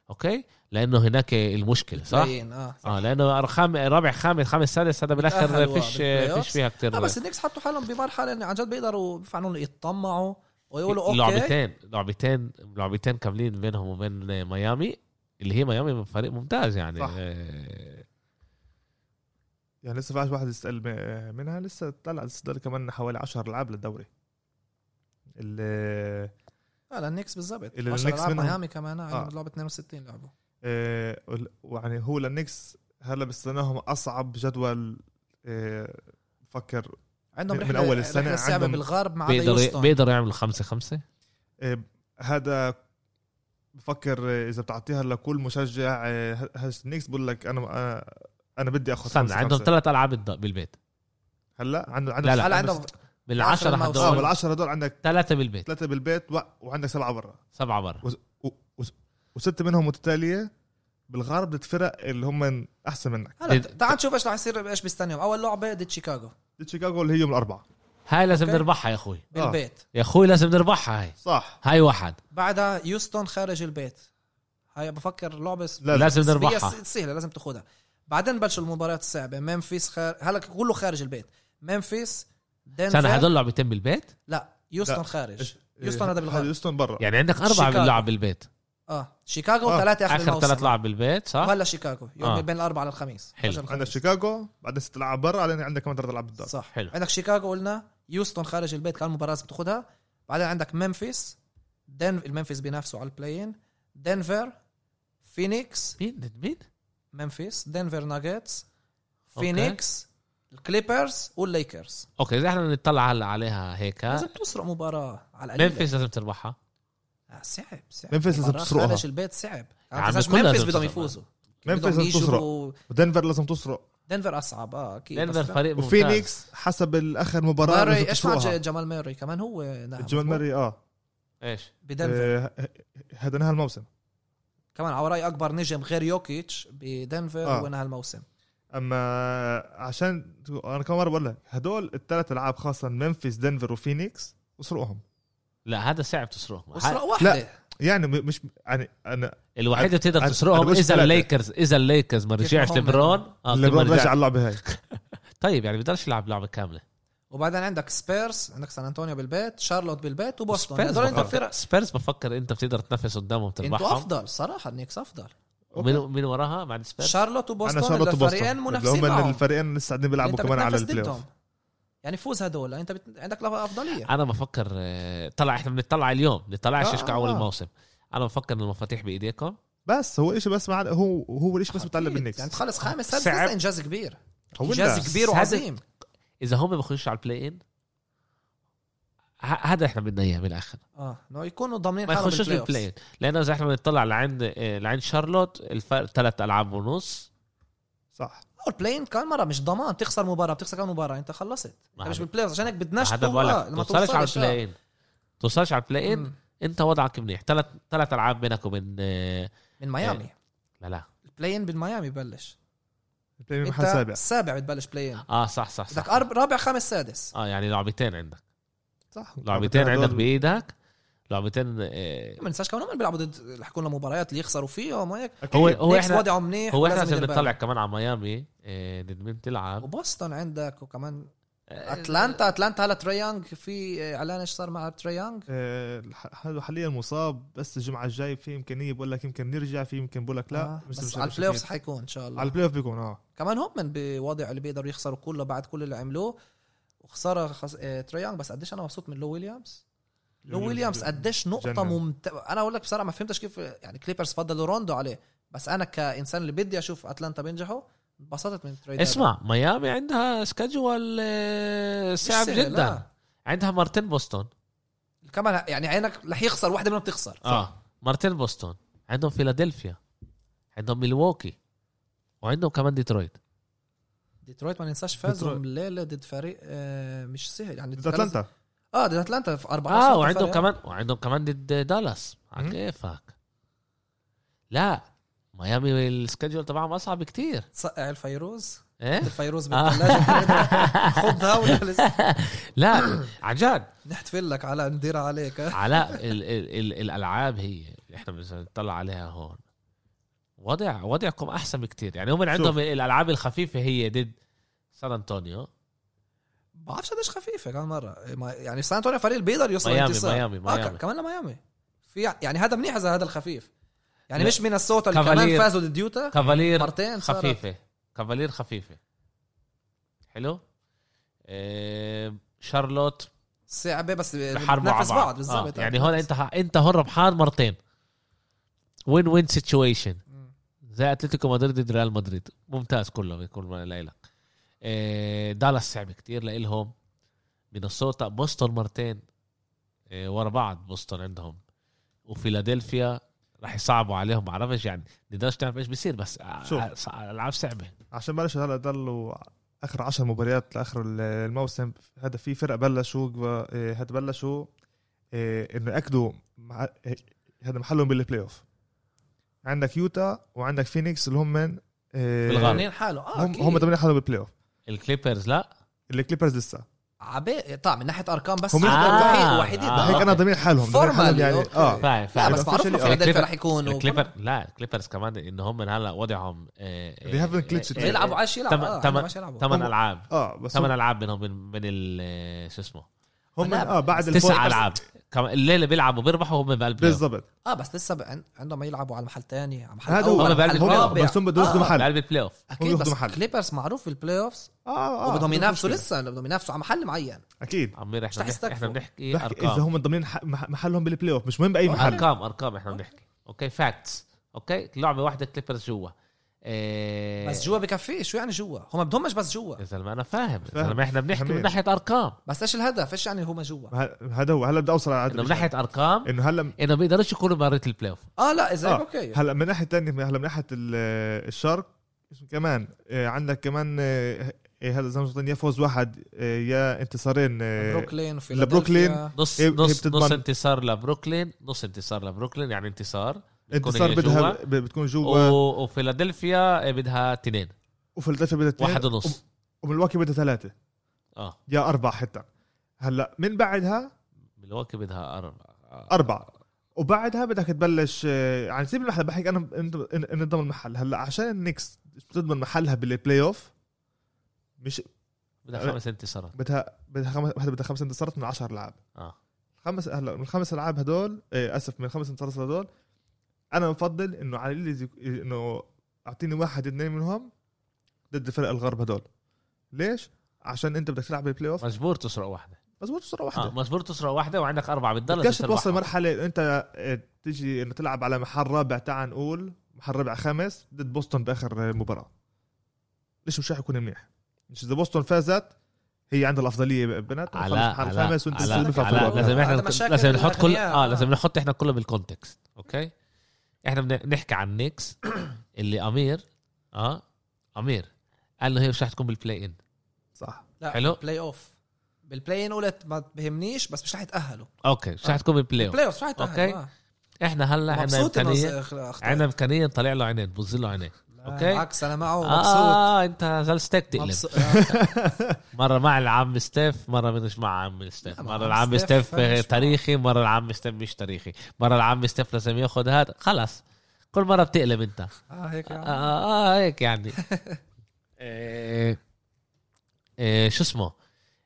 okay؟ لأنه هناك المشكلة صح؟ باين، آه آه لأنه ارقام رابع خامس خامس سادس هذا بالآخر فيش فيش فيها كتير. لا بس النكس حطوا حالهم بمرحلة إن عن جد بيقدروا فعلا يتطمعوا ويقولوا okay. لعبتين لعبتين لعبتين كاملين بينهم وبين ميامي اللي هي ميامي فريق ممتاز يعني. صح. آه، يعني لسه فيش واحد يسأل م- منها لسه طلع لسه كمان حوالي 10 ألعاب للدوري. اللي لا النكس بالضبط. اللي 10 النكس ألعاب منهم- ميامي كمان آه. آه. لعبة 62 لعبوا آه، ويعني هو للنكس هلا بستناهم أصعب جدول آه، بفكر عندهم من- أول السنة رحلة صعبة عندهم- بالغرب مع هيوستن. بيقدروا يعملوا خمسة خمسة؟ آه، هذا بفكر إذا بتعطيها لكل مشجع النكس بقول لك أنا أنا, أنا بدي آخذ استنى خمسة عندهم. ثلاث ألعاب بالبيت. هلا؟ عندهم لا، لا. هلا عندهم من عشرة العشرة الموسم. آه هدول بالعشرة هدول عندك ثلاثة بالبيت. ثلاثة بالبيت و... وعندك سبعة برا. سبعة برا. و... و... وستة منهم متتالية بالغرب ضد فرق اللي هم أحسن منك. هلا بد- تعال نشوف إيش رح يصير إيش بيستنيهم أول لعبة ضد شيكاغو ضد شيكاغو اللي هي يوم الأربعاء. هاي لازم okay. نربحها يا أخوي. بالبيت. يا أخوي لازم نربحها هاي. صح. هاي واحد. بعدها هيوستن خارج البيت. هاي بفكر لعبة س- لازم. لازم نربحها. سهلة لازم تاخذها بعدين بلشوا المباريات الصعبه ممفيس خار... هلا كله خارج البيت. ممفيس دنفر. استنى هدول لعبتين بالبيت؟ لا هيوستن لا. خارج. إيش- هيوستن هذا بالغرب. هيوستن برا. يعني عندك أربعة شيكاغو. بنلعب بالبيت. آه. شيكاغو آه. ثلاثة آخر, آخر الموسم. ثلاث لعب بالبيت صح؟ وهلا شيكاغو يوم آه. بين الأربعاء للخميس. حلو. عندك شيكاغو بعدين ست تلعب برا بعدين عندك كمان ثلاث العاب بالدار صح. حلو. عندك شيكاغو قلنا هيوستن خارج البيت كان مباراة لازم تاخذها بعدين عندك ممفيس دن- ممفيس بينافسوا على ال play-in دنفر فينيكس. مين؟ ضد مين؟ ممفيس دنفر ناجتس. فينيكس الكليبرز والليكرز okay إذا إحنا نطلع هلا عليها هيك. لازم تسرق مباراة على القليل ممفيس لازم تربحها. صعب صعب. ممفيس لازم تسرقها. خارج البيت صعب. يعني عم لازم بدهم. يفوزوا. ممفيس بدهم لازم تسرق ودنفر لازم تسرق. دنفر أصعب. آه أكيد. دنفر فريق ممتاز. وفينيكس حسب الأخر مباراة موراي إيش مع جمال موراي كمان هو نهى جمال؟ موراي آه. إيش؟ بدنفر. آه، هذا نهى الموسم. كمان على رأي أكبر نجم غير يوكيتش بدنفر آه. هو نهى الموسم. أما عشان أنا كم مرة بقول لك هدول الثلاث العاب خاصة ممفيس دنفر وفينيكس اسرقهم لا هذا صعب تسرقهم وسرق ه- واحدة يعني م- مش يعني أنا الوحيد اللي بتقدر تسرقهم إذا. الليكرز إذا الليكرز ما رجعش كيف ما ليبرون رجع اللعبة هاي طيب يعني بيقدرش يلعب لعبة كاملة. وبعدين عندك سبيرز عندك سان أنطونيو بالبيت شارلوت بالبيت وبوسطن. سبيرز بفكر فرق. سبيرز بفكر انت بتقدر تنافس قدامهم أنتوا تربحهم أفضل صراحة النيكس أفضل. ومين مين وراها بعد سبيرز؟ شارلوت أنا وبوسطن شارلوت وبوسطن الفريقين اللي منافسين هم الفريقين لسه قاعدين بيلعبوا كمان على ال playoff يعني فوز هدول انت بت... عندك لها أفضلية. أنا بفكر آه، طلع إحنا بنطلع اليوم بنطلعش آه، إيش أول آه. الموسم. أنا بفكر ان المفاتيح بإيديكم. بس هو شيء بس مع هو هو الشيء بس متعلق. بالنكس؟ يعني تخلص خامس سادس صعب. لسه إنجاز كبير. إنجاز. كبير وعظيم. إذا هم بخشوا على ال play-in هذا إحنا بدنا إياه بالاخر آه إنه يكونوا ضامنين ما حالهم يخشوش بالبلاي لأنه إذا إحنا بنطلع لعند آه، لعند شارلوت الفرق ثلاث ألعاب ونص صح. هو ال play-in كان مرة مش ضمان تخسر مباراة بتخسر كم مباراة انت خلصت. ما انت مش بال play عشان هيك بدناش هذا بقول لك لما توصلش على توصلش، آه. البلاي ان توصلش على ال play-in. انت وضعك منيح. ثلاث ثلاث ألعاب بينك وبين آه، من ميامي. إيه. لا لا. ال play-in بالميامي ببلش. ال play انت محل سابع السابع بتبلش play-in آه صح صح بدك صح أرب... رابع خامس سادس. آه يعني لعبتين عندك. صح. لعبتين عندك بإيدك. لعبتين آه، ما ننساش كمان هم بيلعبوا ضد اللي حكوا لنا مباريات اللي يخسروا فيهم وهيك أكيد. هو هو إحنا وضعه منيح هو إحنا ولازم لازم يدير نطلع باله. كمان على ميامي آه، ضد مين تلعب وبوسطن عندك وكمان آه، أتلانتا أتلانتا هلا تراي يانج في إعلان إيش صار مع تراي يانج آه، هذا حاليا مصاب بس الجمعة الجاي في إمكانية بقول لك يمكن نرجع في يمكن بقول لك لا آه. مش- بس مش- على ال playoff. حيكون إن شاء الله على ال playoff بيكون آه كمان هم من بوضع اللي بيقدروا يخسروا كله بعد كل اللي عملوه وخسارة خس... آه تراي يانج بس قديش أنا مبسوط من لو ويليامز لو ويليامز قديش نقطة جنن. ممت... أنا أقول لك بصراحة ما فهمتش كيف يعني كليبرز فضلوا روندو عليه بس أنا كإنسان اللي بدي أشوف أتلانتا بينجحوا انبسطت من ال trade هذا. اسمع ميامي عندها schedule آه، صعب جدا. لا. عندها مرتين بوسطن كمان يعني عينك رح يخسر واحدة منهم بتخسر آه مرتين بوسطن عندهم فيلادلفيا. عندهم ميلواكي وعندهم كمان ديترويت. ديترويت ما ننساش فازوا. الليلة ضد فريق آه، مش سهل. يعني ضد أتلانتا. آه ضد أتلانتا في 14 آه وعندهم كمان وعندهم كمان ضد دالاس. على مم. كيفك لا ميامي ال schedule تبعهم أصعب كتير تصقع الفيروز إيه؟ الفيروز. بالثلاجه خدها ولا لسه؟ لا عن جد. نحتفل لك على نديرها عليك؟ علاء ال ال ال الألعاب هي اللي إحنا بنطلع عليها هون. وضع وضعكم أحسن بكتير. يعني هم عندهم الألعاب الخفيفة هي ضد سان أنطونيو. بعرفش قديش خفيفة كمان مرة يعني سان أنطونيو فريق بيقدر يوصل ميامي انتصار. ميامي آه ميامي كمان لميامي في يعني هذا منيح إذا هذا الخفيف يعني لا. مش مينيسوتا اللي كمان. فازوا ضد يوتا كافالير مرتين. خفيفة كافالير خفيفة حلو إيه شارلوت صعبة بس بحاربوا بعض بعض بالضبط آه. يعني هون انت ح- انت هون ربحان مرتين وين وين سيتويشن. زي أتلتيكو مدريد ضد ريال مدريد ممتاز كله لك إيه دالاس صعب كتير لإلهم. مينيسوتا بوسطن مرتين إيه ورا بعض بوسطن عندهم. وفيلادلفيا راح يصعبوا عليهم بعرفش يعني نقدرش نعرف إيش بيصير بس شوف. ع- العاب صعبة. عشان بلشوا هلا ضلوا آخر 10 مباريات لآخر الموسم هذا في فرق بلشوا هذا بلشوا إنه يأكدوا هذا محلهم بال playoff عندك يوتا وعندك فينيكس اللي هم من. ضامنين حاله آه هم هم ضامنين حالهم بال playoff الكليبرز لا. الكليبرز لسه. عبي طبعا من ناحية أرقام بس هم آه، الوحيد آه. هيك أنا ضامنين حالهم. فورمالي، يعني أوكي. آه. فاهم لا فاهم بس معروف آه. فيلادلفيا الكليبر- رح يكونوا. الكليبر لا الكليبرز كمان ان هم هلأ وضعهم آه، They haven't glitched. آه،. يلعبوا عايش يلعبوا. آه ثمان هم- ألعاب. آه بس ثمان ألعاب بينهم من من ال شو اسمه؟ هم آه بعد تسع ألعاب. كمان الليلة بيلعبوا بيربحوا هم بقلب بالضبط. آه بس لسه ب- عن- عندهم يلعبوا على محل تاني على محل هذا هو. هم بقلب محل البلاي بس هم بدهم ياخذوا آه. محل. بقلب البلاي اوف أكيد بس محل. كليبرز معروف بالبلاي اوفز آه آه وبدهم بدهم ينافسوا. لسه بدهم ينافسوا على محل معين. أكيد. عمير إحنا بنحكي إحنا. بنحكي بحكي إذا ارقام هم ضامنين محلهم بال playoff مش مهم بأي محل. أرقام ارقام إحنا بنحكي. أوكي facts أوكي لعبة واحدة كليبرز جوا. إيه بس جوا بكفي؟ شو يعني جوا؟ هم بدهمش بس جوا. يا زلمة أنا فاهم. يا. زلمة إحنا بنحكي من. ناحية أرقام. بس إيش الهدف؟ إيش يعني هم جوا؟ هذا هو هلا بدي أوصل على إنه من ناحية أرقام إنه هلا إنه بيقدروش يكونوا بمباراة ال playoff آه لا اذا آه. أوكي. هلا من ناحية ثانية هلا من ناحية ال- الشرق كمان آه، عندك كمان آه، آه، هذا زي ما قلنا يا فوز واحد آه، يا انتصارين آه، بروكلين لبروكلين. وفيلادلفيا نص هي نص بتضمن- نص انتصار لبروكلين نص انتصار لبروكلين يعني انتصار. انتصار بدها بتكون جوا. و- وفيلادلفيا بدها تنين وفيلادلفيا بدها اثنين؟ واحد ونص. وملواكي بدها ثلاثة. آه. يا اربعه حتى. هلأ من بعدها؟ ملواكي بدها أربعة اربعه وبعدها بدك تبلش آه، يعني سيب المحل بحكي أنا ضمن المحل. هلأ عشان النيكس بتضمن محلها بال playoff مش بدها خمس انتصارات بدها بدها خمس بدها خمس انتصارات من 10 العاب آه. خمس هلأ من الخمس ألعاب هدول إيه أسف من الخمس انتصارات هدول أنا بفضل إنه على اللي إنه أعطيني واحد اثنين منهم ضد فرق الغرب هدول ليش؟ عشان أنت بدك تلعب بال playoff مجبور تسرق واحدة تصير آه واحدة مجبور تسرق واحدة وعندك أربعة بالدلة بدكش توصل مرحلة أنت إيه، تيجي إنه تلعب على محل رابع تعال نقول محل رابع خامس ضد بوسطن بآخر مباراة ليش مش راح يكون منيح مش إذا بوسطن فازت هي عندها الأفضلية بنات محل علاء خامس وأنت بتطلع علاء فوق. لازم إحنا لازم نحط كل. آه آه. لازم نحط إحنا كله بال context أوكي إحنا بنحكي عن نيكس اللي أمير آه أمير قال له هي مش رح تكون بال play-in صح لا حلو. playoff بال play-in قلت ما بهمنيش بس مش رح يتأهلوا أوكي مش رح تكون بال playoff playoff مش رح يتأهلوا أوكي. آه. إحنا هلا عندنا امكانيه. عندنا إمكانية نطلع له عينين بوز له عينين لا، أوكي. بالعكس أنا معه مبسوط. آه أنت زلستك تقلب. آه. مرة مع العم ستيف مرة مش مع عم ستيف. مرة عم العم ستيف تاريخي مرة العم ستيف مش تاريخي. مرة العم ستيف لازم ياخذ هذا. خلص كل مرة بتقلب أنت. آه هيك آه, يعني. آه هيك يعني. إيه إيه شو اسمه؟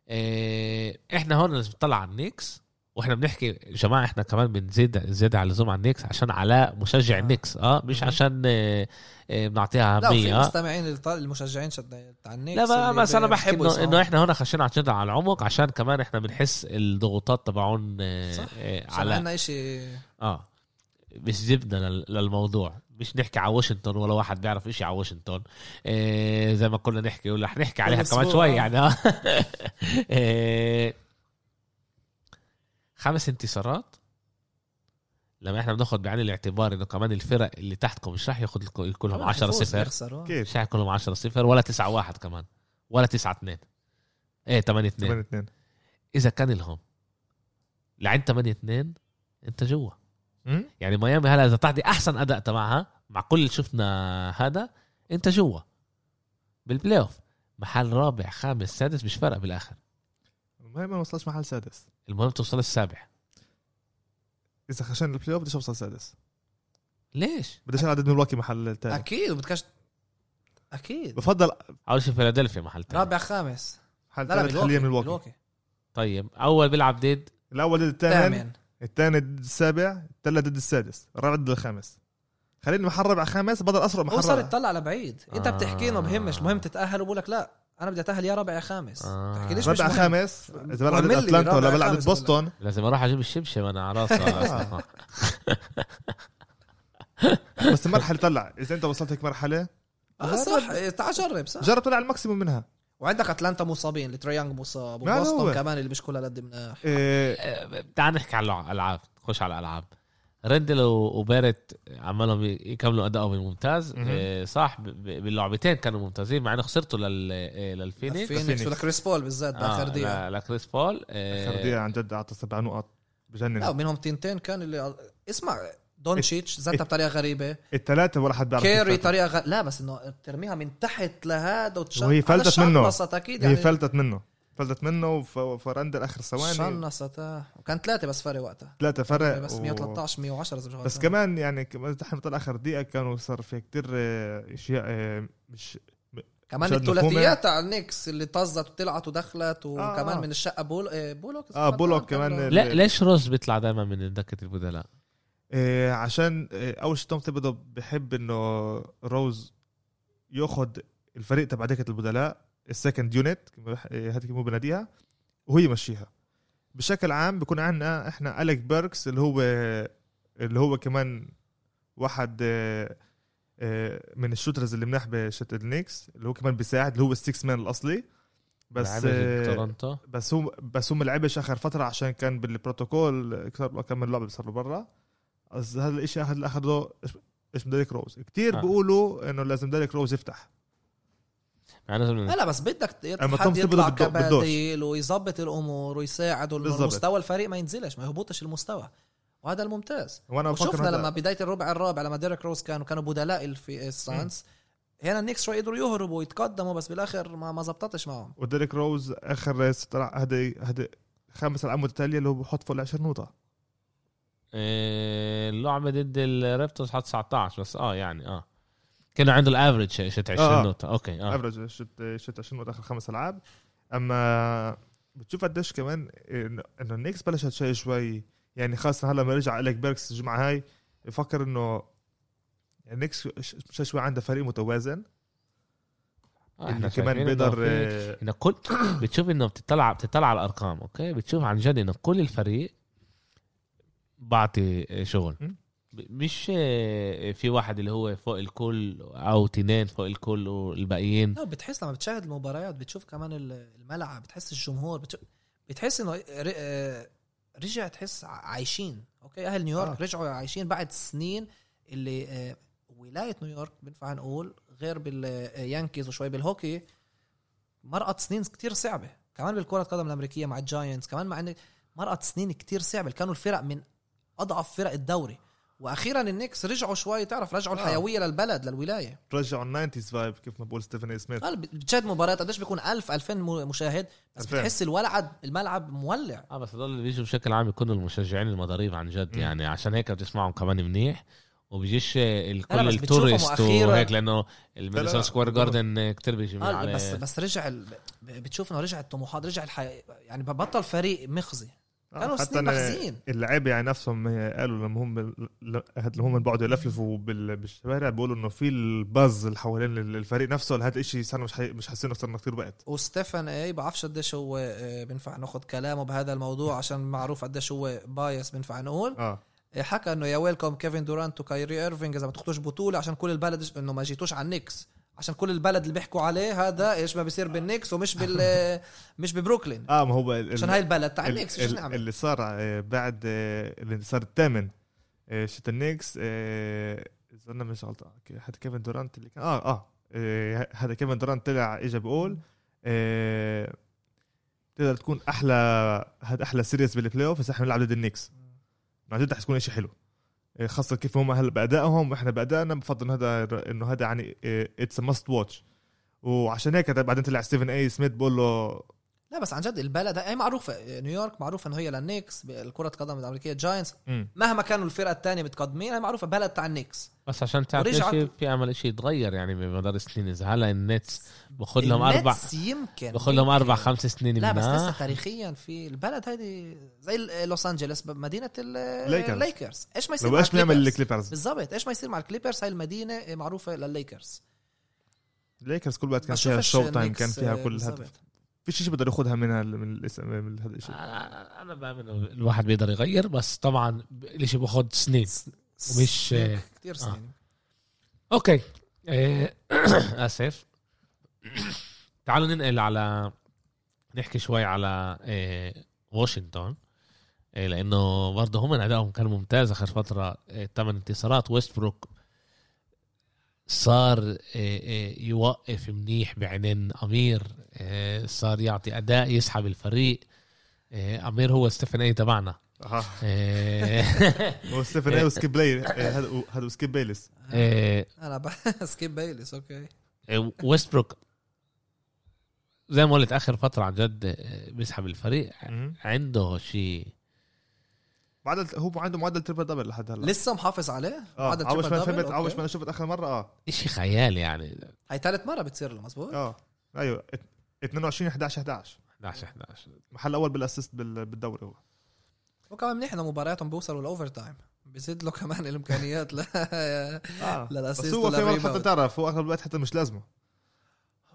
إيه إحنا هون لازم نطلع على النيكس. وإحنا بنحكي يا جماعة إحنا كمان بنزيد زياده على اللزوم على النيكس عشان علاء مشجع آه. النيكس آه مش عشان إيه إيه بنعطيها لا وفي اهميه آه. مستمعين المشجعين شد تاع النكس لا ما اللي بس أنا بحكي بيحبوا إنه إحنا هنا خشينا على على العمق عشان كمان إحنا بنحس الضغوطات تبعون آه، صح. آه، عشان على عندنا شيء آه مش جبنا لل- للموضوع مش نحكي على واشنطن ولا واحد بيعرف إشي على واشنطن إيه زي ما كنا نحكي ولا حنحكي عليها كمان. شوي يعني خمس انتصارات. لما إحنا بناخذ بعين الاعتبار إنه كمان الفرق اللي تحتكم مش راح ياخذ لكم يكون لهم 10 يفوز صفر. كيف مش راح يكون لهم 10 صفر ولا 9 1 كمان ولا 9 2 إيه 8 2 8 2 إذا كان لهم لعند 8 2 أنت جوا؟ يعني ميامي هلا إذا تعطي أحسن أداء تبعها مع كل اللي شفنا هذا أنت جوا. بال playoff محل رابع خامس سادس مش فارقه بالآخر. المهم ما وصلش محل سادس. المهم توصل السابع. إذا خشينا ال playoff بديش أوصل سادس. ليش؟ بديش ألعب ضد ملواكي محل ثاني أكيد بدكش أكيد. بفضل أول شيء فيلادلفيا محل تاني. رابع خامس. محل لا لا ملواكي ملواكي ملواكي طيب أول بيلعب ضد؟ الأول ضد الثامن. ثامن. الثاني ضد السابع الثالث ضد السادس الرابع ضد الخامس. خليني محل رابع خامس بضل اسرق محل هو صار رابع يطلع لبعيد أنت آه. بتحكي إنه بهمش المهم تتأهل وبقول لك لا. أنا بدي أتأهل يا رابع يا خامس. آه. تحكيليش مش رابع مهم. خامس؟ إذا بلعب ضد أتلانتا ولا بلعب ضد خامس بوسطن. لازم أروح أجيب الشبشب أنا على راسي. بس المرحله طلع. إذا أنت وصلت هيك مرحلة؟ آه صح. تعال جرب صح. جرب طلع ال maximum منها. وعندك أتلانتا مصابين اللي تراي يونج مصاب. وبوسطن كمان اللي مش كلها قد مناح. إيه. تعال نحكي على الألعاب نخش على الألعاب. رندل وباريت عمالهم يكملوا ادائهم الممتاز. آه، صح باللعبتين كانوا ممتازين مع إنه خسرتوا لل آه، للفينيكس. فينيكس فينيكس. ولكريس بول بالذات باخر آه، دقيقه لكريس بول. آه، اخر دقيقه عن جد أعطى سبع نقط لا بجنن ومنهم تنتين كان اللي اسمع دونتشيتش زتها بطريقة غريبة. الثلاثة ولا حد بيعرف كيري طريقة غ... لا بس إنه ترميها من تحت لهذا وتشن... وهي فلتت هذا منه. أكيد هي يعني. فلتت منه. فلتت منه وف- وفرندل آخر ثواني شنصت آه. وكان ثلاثة بس فرق وقتها ثلاثة فرق بس و- 113 110 اذا مش بس. كمان يعني طلع آخر دقيقة كانوا صار في كتير آه، أشياء آه، مش كمان. الثلاثيات على النكس اللي طزت وطلعت ودخلت وكمان آه. من الشقة بول آه، بولوك آه، بولوك كمان. لا ليش روز بيطلع دائما من دكه البدلاء آه، عشان آه، أول شيء توم ثيبدو بحب إنه روز ياخذ الفريق تبع دكة البدلاء ال second unit هذيك مو بناديها وهو يمشيها بشكل عام بيكون عندنا إحنا اليك بيركس اللي هو اللي هو كمان واحد آه، آه، من ال shooters اللي مناح بشت النيكس اللي هو كمان بيساعد اللي هو ال sixth man الأصلي. بس آه، بس هو بس هو ما لعبش آخر فترة عشان كان بالبروتوكول كم من لعبه صار له برا. هذا الشيء اللي اخذه اسمه ديريك روز. كثير. آه. بيقولوا إنه لازم ديريك روز يفتح. يعني لازم لا لا بس بدك حد يطلع. كبديل ويظبط الأمور ويساعد. مستوى الفريق ما ينزلش ما يهبطش المستوى. وهذا الممتاز. وأنا هذا- لما بداية الربع الرابع لما ديريك روز كانوا كانوا بدلاء في السانس هنا النكس شوي قدروا يهربوا ويتقدموا بس بالآخر ما ما زبطتش معهم. وديريك روز آخر طلع هذا هذا خامس ألعاب متتالية اللي هو بحط فوق ال 20 نقطة. آه، اللعبة ضد الرابتورز حط 19 بس آه يعني آه. كان عنده ال average شت 20 آه. نقطة. أوكي آه. average شت شت 20 نقطة آخر خمس ألعاب. أما بتشوف قديش كمان انه إنه النيكس بلشت شوي شوي. يعني خاصة هلا لما رجع أليك بيركس الجمعة هاي بفكر إنه النيكس شوي شوي عنده فريق متوازن. آه، إحنا كمان بيقدر إنه إنه كل بتشوف إنه بتطلع بتطلع على الأرقام أوكي؟ بتشوف عن جد إنه كل الفريق بعطي شغل. مش آه، في واحد اللي هو فوق الكل أو تنين فوق الكل والباقيين. لا بتحس لما بتشاهد المباريات بتشوف كمان ال- الملعب بتحس الجمهور بتحس إنه آه، رجع تحس عايشين. أوكي؟ أهل نيويورك آه. آه. رجعوا عايشين بعد سنين اللي آه، ولاية نيويورك بنفع نقول غير باليانكيز وشوي بالهوكي مرقت سنين كتير صعبة. كمان بالكرة القدم الأمريكية مع الجاينتس كمان مع إن مرقت سنين كتير صعبة. كانوا الفرق من أضعف فرق الدوري. وأخيرا النكس رجعوا شوي تعرف رجعوا آه. الحيوية للبلد للولاية رجعوا ال nineties vibe كيف ما بقول ستيفن اي سميث بتشاهد مباريات قديش بيكون 1000 2000 م- مشاهد بس 2000. بتحس الولعد الملعب مولع آه بس هدول اللي بيجوا بشكل عام يكونوا المشجعين المضاريب عن جد م. يعني عشان هيك بتسمعهم كمان منيح وبيجيش ال- لا، كل بس بتشوفهم ال tourist وهيك لأنه لا، الميديسون لا، سكوير. جاردن كتير بيجي من آه بس بس رجع ال... بتشوف إنه رجع الطموحات رجع الحي... يعني بطل فريق مخزي كانوا حتى مخزيين اللعيبة يعني نفسهم قالوا لما هم بال- ل- هاد اللي هم بعدوا يلفلفوا بال- بالشوارع بيقولوا إنه في ال buzz اللي حوالين الفريق نفسه هذا الشيء صار مش حي... مش حاسين صار كثير وقت. وستيفن اي بعرفش قديش هو آه، بينفع ناخذ كلامه بهذا الموضوع عشان معروف قديش هو biased بينفع نقول. آه. آه، حكى إنه يا ويلكم كيفن دورانت وكايري إيرفينج إذا ما تاخذوش بطولة عشان كل البلد إنه ما جيتوش على النكس. عشان كل البلد اللي بيحكوا عليه هذا إيش ما بيصير بالنكس ومش بال مش ببروكلين. آه ما هو عشان هاي البلد تاع ال- النكس إيش ال- نعمل؟ اللي صار آه، بعد آه، اللي صار الثامن آه، شت النيكس آه، إذا أنا مش غلطان. هذا كيفن دورانت اللي كان آه آه هذا كيفن دورانت طلع اجى بيقول آه، تقدر تكون أحلى هاد أحلى series بال playoff بس إحنا بنلعب ضد النكس عن جد رح تكون شيء حلو. إيه، خاصة كيف هم هلا بأدائهم وإحنا بأدائنا بفضل هذا إنه هذا يعني it's must watch وعشان هيك بعدين طلع ستيفن اي سميث بقول له لا بس عن جد البلد هي معروفه نيويورك معروفه إنه هي للنيكس الكرة القدم الامريكيه جاينتس. مهما كانوا الفرقه الثانية متقدمين هي معروفة بلد تاع النيكس. بس عشان تعرف شيء في عمل شيء يتغير يعني بمدار السنين إذا هلا النتس باخذ لهم أربع يمكن باخذ لهم. أربع خمس سنين لا بس لسه تاريخيا في البلد هيدي زي لوس انجلوس مدينة ليكرز. الليكرز إيش ما يصير لو مع إيش بنعمل الكليبرز الكليبرز بالضبط. إيش ما يصير مع الكليبرز هاي المدينة معروفة للليكرز الليكرز كل وقت كان فيها ال showtime كان فيها آه، كل. هدف. في شيء بده ياخذها منها من من هذا الشيء؟ أنا بامن الواحد بيقدر يغير بس طبعا الإشي باخذ سنين. ومش كثير سنين. أوكي. إيه، آسف. تعالوا ننقل على نحكي شوي على إيه، واشنطن. إيه، لأنه برضه هم أدائهم كان ممتاز آخر فترة. ثمان انتصارات. ويستبروك صار إيه، إيه، يوقف منيح بعينين أمير إيه، صار يعطي أداء يسحب الفريق. أمير هو ستيفن أي تبعنا. أها هو ستيفن أي وسكيب بلاي هذا سكيب إيه، أنا. سكيب بايلس أوكي. ويستبروك. زي ما قلت آخر فترة عن جد بيسحب الفريق. عنده شيء معدل هو عنده معدل triple double لحد هلا. لسه محافظ عليه؟ آه عدد أول triple ما؟ فهمت أول أوكي. ما شفت آخر مرة آه. شيء خيال يعني. هاي ثالث مرة بتصير له مزبوط آه. أيوه. ات- 22 11 11 11 11 محل أول بال assist بال- بالدوري هو. وكمان منيح إنه مبارياتهم بيوصلوا ال overtime بزيد له كمان الإمكانيات ل... بس لل assist هو في مرات حتى. تعرف هو اغلب الوقت حتى مش لازمه.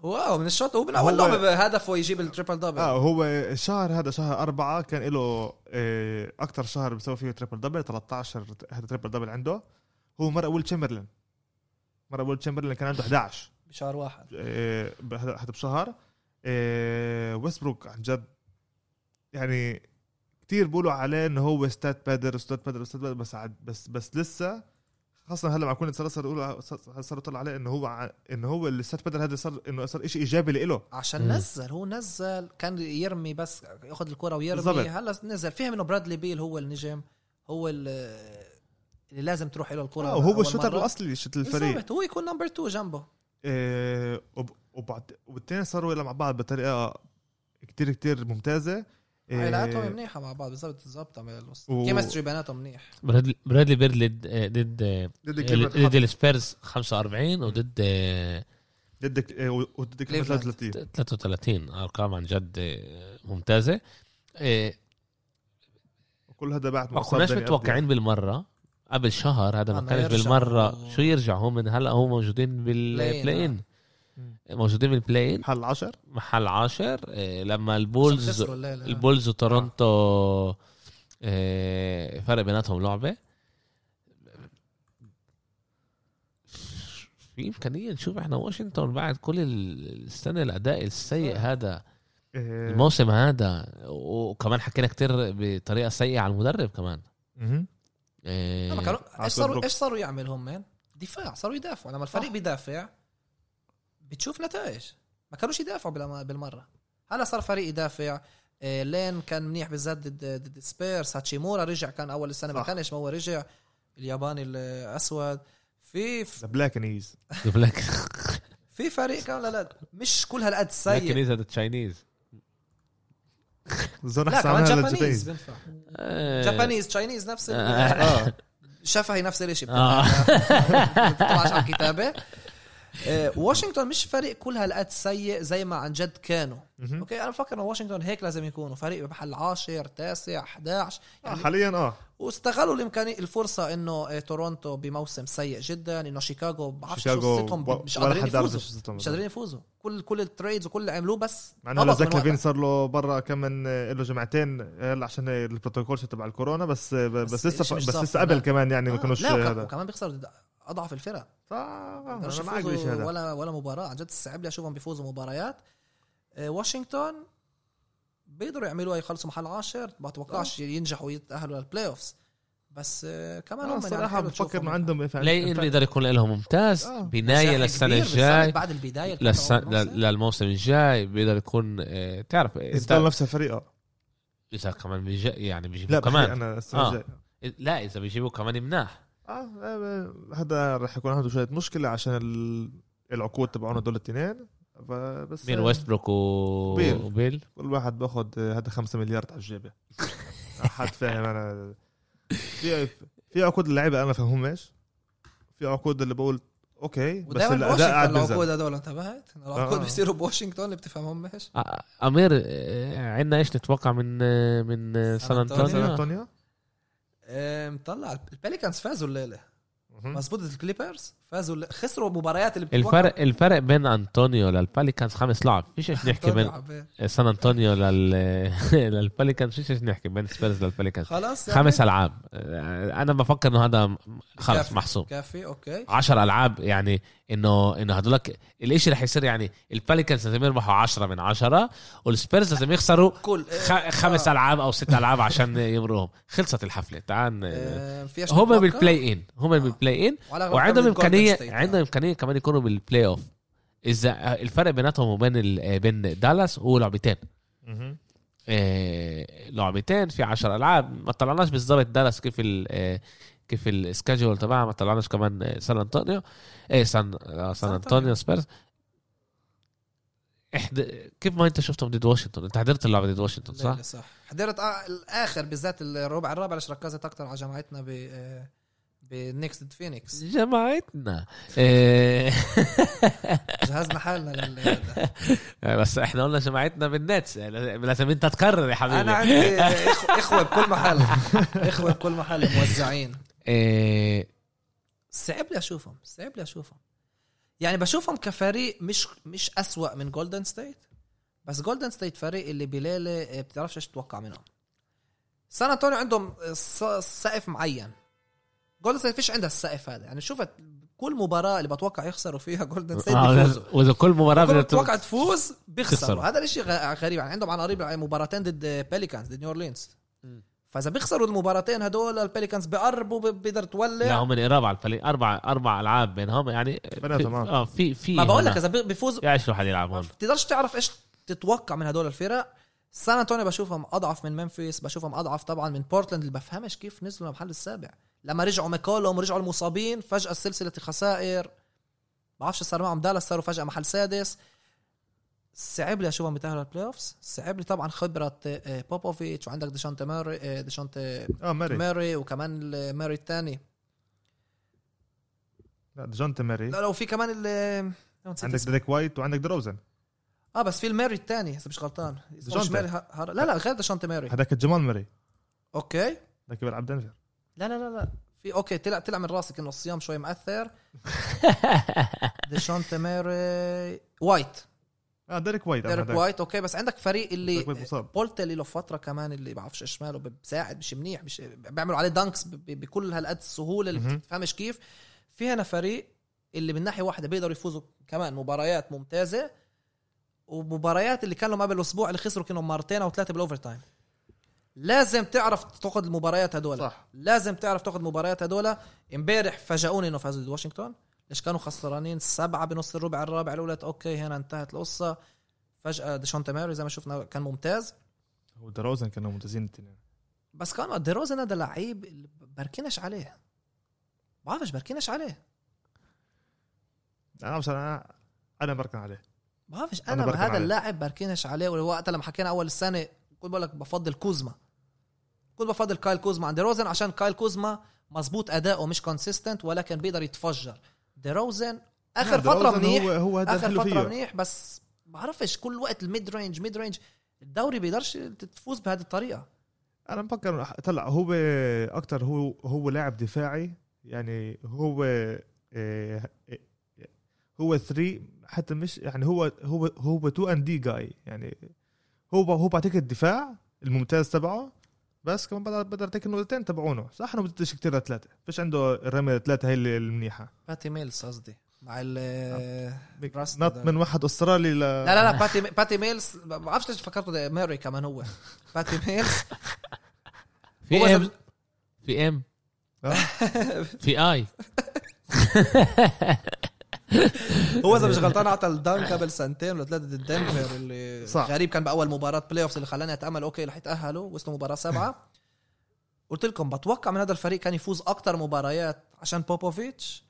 واو من الشوط هو من هو- اول لعبة بهدفه يجيب ال triple double آه هو الشهر هذا شهر أربعة كان له آه، أكتر شهر بيسوي فيه triple double 13 هذا triple double عنده. هو مرة ويل تشامبرلين مرة ويل تشامبرلين كان عنده 11 بشهر واحد. آه، هذا بشهر. آه، ويستبروك عن جد. يعني كتير بيقولوا عليه إنه هو stat padder stat padder stat padder بس عد بس بس لسه خاصة هلا مع كل صار صار يقولوا صار يطلع عليه انه هو انه هو ال stat padder هذا صار إنه صار شيء إيجابي له عشان مم. نزل هو نزل كان يرمي بس ياخذ الكرة ويرمي. بالضبط. هلا نزل. فهم إنه برادلي بيل هو النجم هو ال- اللي لازم تروح له الكرة آه، وهو ال shooter. الأصلي شت الفريق. بالضبط. هو يكون number 2 جنبه. إيه، وب- وبعد وبالتالي صاروا يلعبوا مع بعض بطريقة كتير كتير إيه، علاقاتهم منيحة مع بعض بالضبط بالضبط و- chemistry بيناتهم منيح. برادلي برادلي بيل ضد ضد ضد ضد السبيرز 45 وضد آه، ضد وضد كليفلاند كليفلاند. 33 33 أرقام عن جد آه، ممتازة. آه، وكل هذا بعد ما كناش متوقعين بالمرة. قبل شهر هذا ما كانش. بالمرة. شو يرجع هم من هلا؟ هم موجودين بال play play-in، in موجودين بال play-in، حل 10 محل عاشر آه، لما البولز. البولز وتورونتو آه، فرق بيناتهم لعبة في إمكانية نشوف إحنا واشنطن بعد كل ال- السنة الأداء السيء آه. هذا إيه، الموسم هذا وكمان حكينا كتير بطريقة سيئة على المدرب كمان. آه، إيش صاروا. إيش صاروا يعملوا هم؟ دفاع صاروا يدافعوا لما الفريق صح. بيدافع بتشوف نتائج. ما كانوش يدافعوا بالم- بالمرة. هلا صار فريق يدافع. إيه، لين كان منيح بالذات ضد ضد سبيرز. هاتشيمورا رجع كان أول السنة ما. كانش ما هو رجع. الياباني الأسود. في ذا بلاك نيز جيب لك في فريق كان لا لا مش كل هالقد سيء. اذا تشاينيز زون أحسن كمان عنها جابانيز بينفع. آه، جابانيز تشاينيز نفس آه. شفهي نفس الشيء آه. بتطلعش على الكتابة. آه، واشنطن مش فريق كل هالقد سيء زي ما عن جد كانوا. أوكي أنا بفكر إنه واشنطن هيك لازم يكونوا فريق بمحل 10 تاسع 11 آه، يعني حاليا آه. واستغلوا الامكانيه الفرصة إنه آه، تورونتو بموسم سيء جدا إنه شيكاغو بعرفش شو قصتهم مش قادرين يفوزوا. مش قادرين يفوزوا. كل كل ال trades وكل اللي عملوه بس مع إنه زاك من لافين. صار له برا كمان آه، له جمعتين هلا عشان البروتوكول تبع الكورونا بس آه، بس, بس لسه بس صافي، لسه قبل. كمان يعني ما آه، كانوش هذا. وكمان بيخسروا أضعف الفرق. آه، بيقدروش أنا معك هذا ولا ولا مباراة. عن جد صعب لي أشوفهم بيفوزوا مباريات. آه، واشنطن بيقدروا يعملوها يخلصوا محل عاشر. ما اتوقعش ينجحوا يتاهلوا لل playoffs بس آه، كمان هم يعني صراحة حلو بفكر. إنه عندهم ان بيقدر يكون لهم ممتاز. آه. بنايه للسنة الجاي. بعد البداية للس... للموسم الجاي بيقدر يكون آه، تعرف يضل نفس الفريق آه. إذا كمان بيجي يعني بيجيبوا لا كمان. أنا السنة آه. لا إذا بيجيبوا كمان مناح. آه آه، هذا رح يكون عنده شوية مشكلة عشان ال- العقود تبعونه دول الاثنين. بس مين آه، ويستبروك و... بيل. وبيل؟ كل واحد باخذ هذا 5 مليار على الجيبة. حد فاهم أنا. في في عقود اللعيبه أنا فهمهمش. في عقود اللي بقول أوكي بس الأداء قاعد العقود هدول انتبهت؟ العقود آه. بيصيروا بواشنطن اللي بتفهمهم مش آه، أمير آه، عندنا إيش نتوقع من آه، من آه، سان أنطونيو. سان أنطونيو؟ أنطونيو؟ آه، مطلع الباليكانز فازوا الليلة. مهم. مظبوط الكليبرز فازوا خسروا مباريات اللي الفرق الفرق بين أنطونيو للباليكانز خمس لعب فيش إيش نحكي بين. سان أنطونيو لل للباليكانز فيش إيش نحكي بين سبيرز للباليكانز خلاص يعني خمس ألعاب. أنا بفكر إنه هذا خلص كافي. محسوم. كافي أوكي. 10 ألعاب يعني إنه إنه هدولك الإشي رح يصير يعني الباليكانز لازم يربحوا 10 من 10 والسبيرز لازم يخسروا كل خ... خمس آه. ألعاب أو ست ألعاب عشان يمروهم خلصت الحفلة تعال آه، هم؟ بال play-in هم آه. بال play-in وعندهم امكانيه. عندهم إمكانية كمان يكونوا بال playoff اذا الفرق بيناتهم وبين ال... بين دالاس هو لعبتين. آه، لعبتين في 10 ألعاب ما طلعناش بالضبط دالاس كيف ال آه، كيف ال schedule تبعها ما طلعناش كمان آه، سان أنطونيو. إيه سان آه، سان أنطونيو. سبيرز. احد كيف ما انت شفتهم ضد واشنطن؟ انت حضرت اللعبة ضد واشنطن صح؟ لا، صح. حضرت آه الآخر بالذات الربع الرابع ليش ركزت أكثر على جماعتنا ب بنيكس ضد فينيكس جماعتنا. إيه. جهزنا حالنا لل بس إحنا قلنا جماعتنا بالنتس لازم أنت تكرر يا حبيبي. أنا عندي إخوة بكل محل. إخوة بكل محل موزعين. إيه صعب لي أشوفهم صعب لي أشوفهم. يعني بشوفهم كفريق مش مش أسوأ من جولدن ستيت بس جولدن ستيت فريق اللي بليلة آه، بتعرفش إيش تتوقع منهم. سان أنطونيو عندهم سقف معين. جولدن ستيت فيش عندها السقف هذا. يعني شوفت كل مباراة اللي بتوقع يخسروا فيها جولدن ستيت آه، بيفوزوا. واذا كل بدها بتوقع تفوز بيخسروا. هذا الشيء غ- غريب. يعني عندهم على قريب مباراتين ضد بيليكانز ضد نيو اورلينز. فاذا بيخسروا المباراتين هدول البيليكانز بيقربوا ب- بيقدر لا تولع هم من قراب على الفريق أربع أربع ألعاب بينهم يعني بيناتهم، آه. آه في في ما بقول لك. إذا بي- بيفوزوا يا إيش واحد يلعب هون؟ بتقدرش تعرف إيش تتوقع من هدول الفرق. سان أنطونيو بشوفهم أضعف من ممفيس بشوفهم أضعف طبعا من بورتلاند. اللي بفهمش كيف نزلوا للمحل السابع. لما رجعوا ماكولوم ورجعوا المصابين فجأة سلسلة خسائر بعرفش صار معهم. دالاس صاروا فجأة محل سادس. صعب لي أشوفهم بيتأهلوا ال playoffs صعب لي طبعا خبرة آه، بوبوفيتش وعندك ديجونتي موراي آه، ديجونتي آه موراي موراي وكمان ماري الثاني. لا جونت ماري لا لو في كمان نسيت عندك. ديريك وايت وعندك دروزن آه بس في الماري الثاني اذا مش غلطان. مش ديشانتي. ماري ه- هر... لا لا غير ديشانتي ماري هذاك جمال ماري أوكي. هذاك بيلعب دنفر لا لا لا لا. في أوكي طلع طلع من راسك إنه الصيام شوي مأثر. ديشانتي ماري وايت آه ديريك وايت ديريك. وايت أوكي بس عندك فريق اللي وايت مصاب. بولت اللي له فترة كمان اللي بعرفش إيش ماله بساعد مش منيح مش بيعملوا عليه دانكس بكل هالقد السهولة اللي. بتفهمش كيف. في هنا فريق اللي من ناحية واحدة بيقدروا يفوزوا كمان مباريات ممتازة ومباريات اللي كان لهم قبل أسبوع اللي خسروا كانوا مرتين أو ثلاثة بال overtime لازم تعرف تاخذ المباريات هدول. صح. لازم تعرف تاخذ المباريات هدول. امبارح فاجئوني إنه فازوا ضد واشنطن ليش كانوا خسرانين سبعة بنص الربع الرابع الأولى؟ أوكي هنا انتهت القصة. فجأة ديجونتي ماري زي ما شفنا كان ممتاز. وديروزن كانوا ممتازين الاثنين بس كان ديروزن هذا لعيب اللي بركنش عليه. بعرفش بركنش عليه. أنا مش أنا بركن عليه. بعرفش أنا أنا, بركن هذا. اللاعب بركنش عليه. وقت لما حكينا أول السنة كنت بقول لك بفضل كوزما. كنت بفضل كايل كوزما. عن ديروزن عشان كايل كوزما مزبوط أداؤه مش consistent ولكن بيقدر يتفجر. ديروزن آخر لا، فترة ديروزن منيح. هو هو آخر فترة فيه منيح بس بعرفش كل وقت ال mid-range mid-range الدوري بيقدرش تفوز بهذه الطريقة. أنا بفكر طلع هو أكتر هو هو لاعب دفاعي. يعني هو إيه، إيه، هو 3 حتى مش يعني هو هو هو 2 ان دي جاي يعني هو هو بعطيك الدفاع الممتاز تبعه. بس كمان بقدر بقدر اعطيك النقطتين تبعونه. صح؟ إنه بديش كتير لثلاثه فيش عنده الرمي ثلاثة هي اللي المنيحه باتي ميلز قصدي. مع ال نط ده. من واحد أسترالي ل لا لا لا باتي باتي ميلز. ما بعرفش ليش فكرته ده ماري كمان هو. باتي ميلز. في ام في ام في اي هو إذا مش غلطان أعطى الدان قبل سنتين ولا ثلاثة ضد دنفر اللي صح. غريب كان بأول مباراة بلاي اوفز اللي خلاني أتأمل أوكي رح يتأهلوا وصلوا مباراة سبعة. قلت لكم بتوقع من هذا الفريق كان يفوز أكثر مباريات عشان بوبوفيتش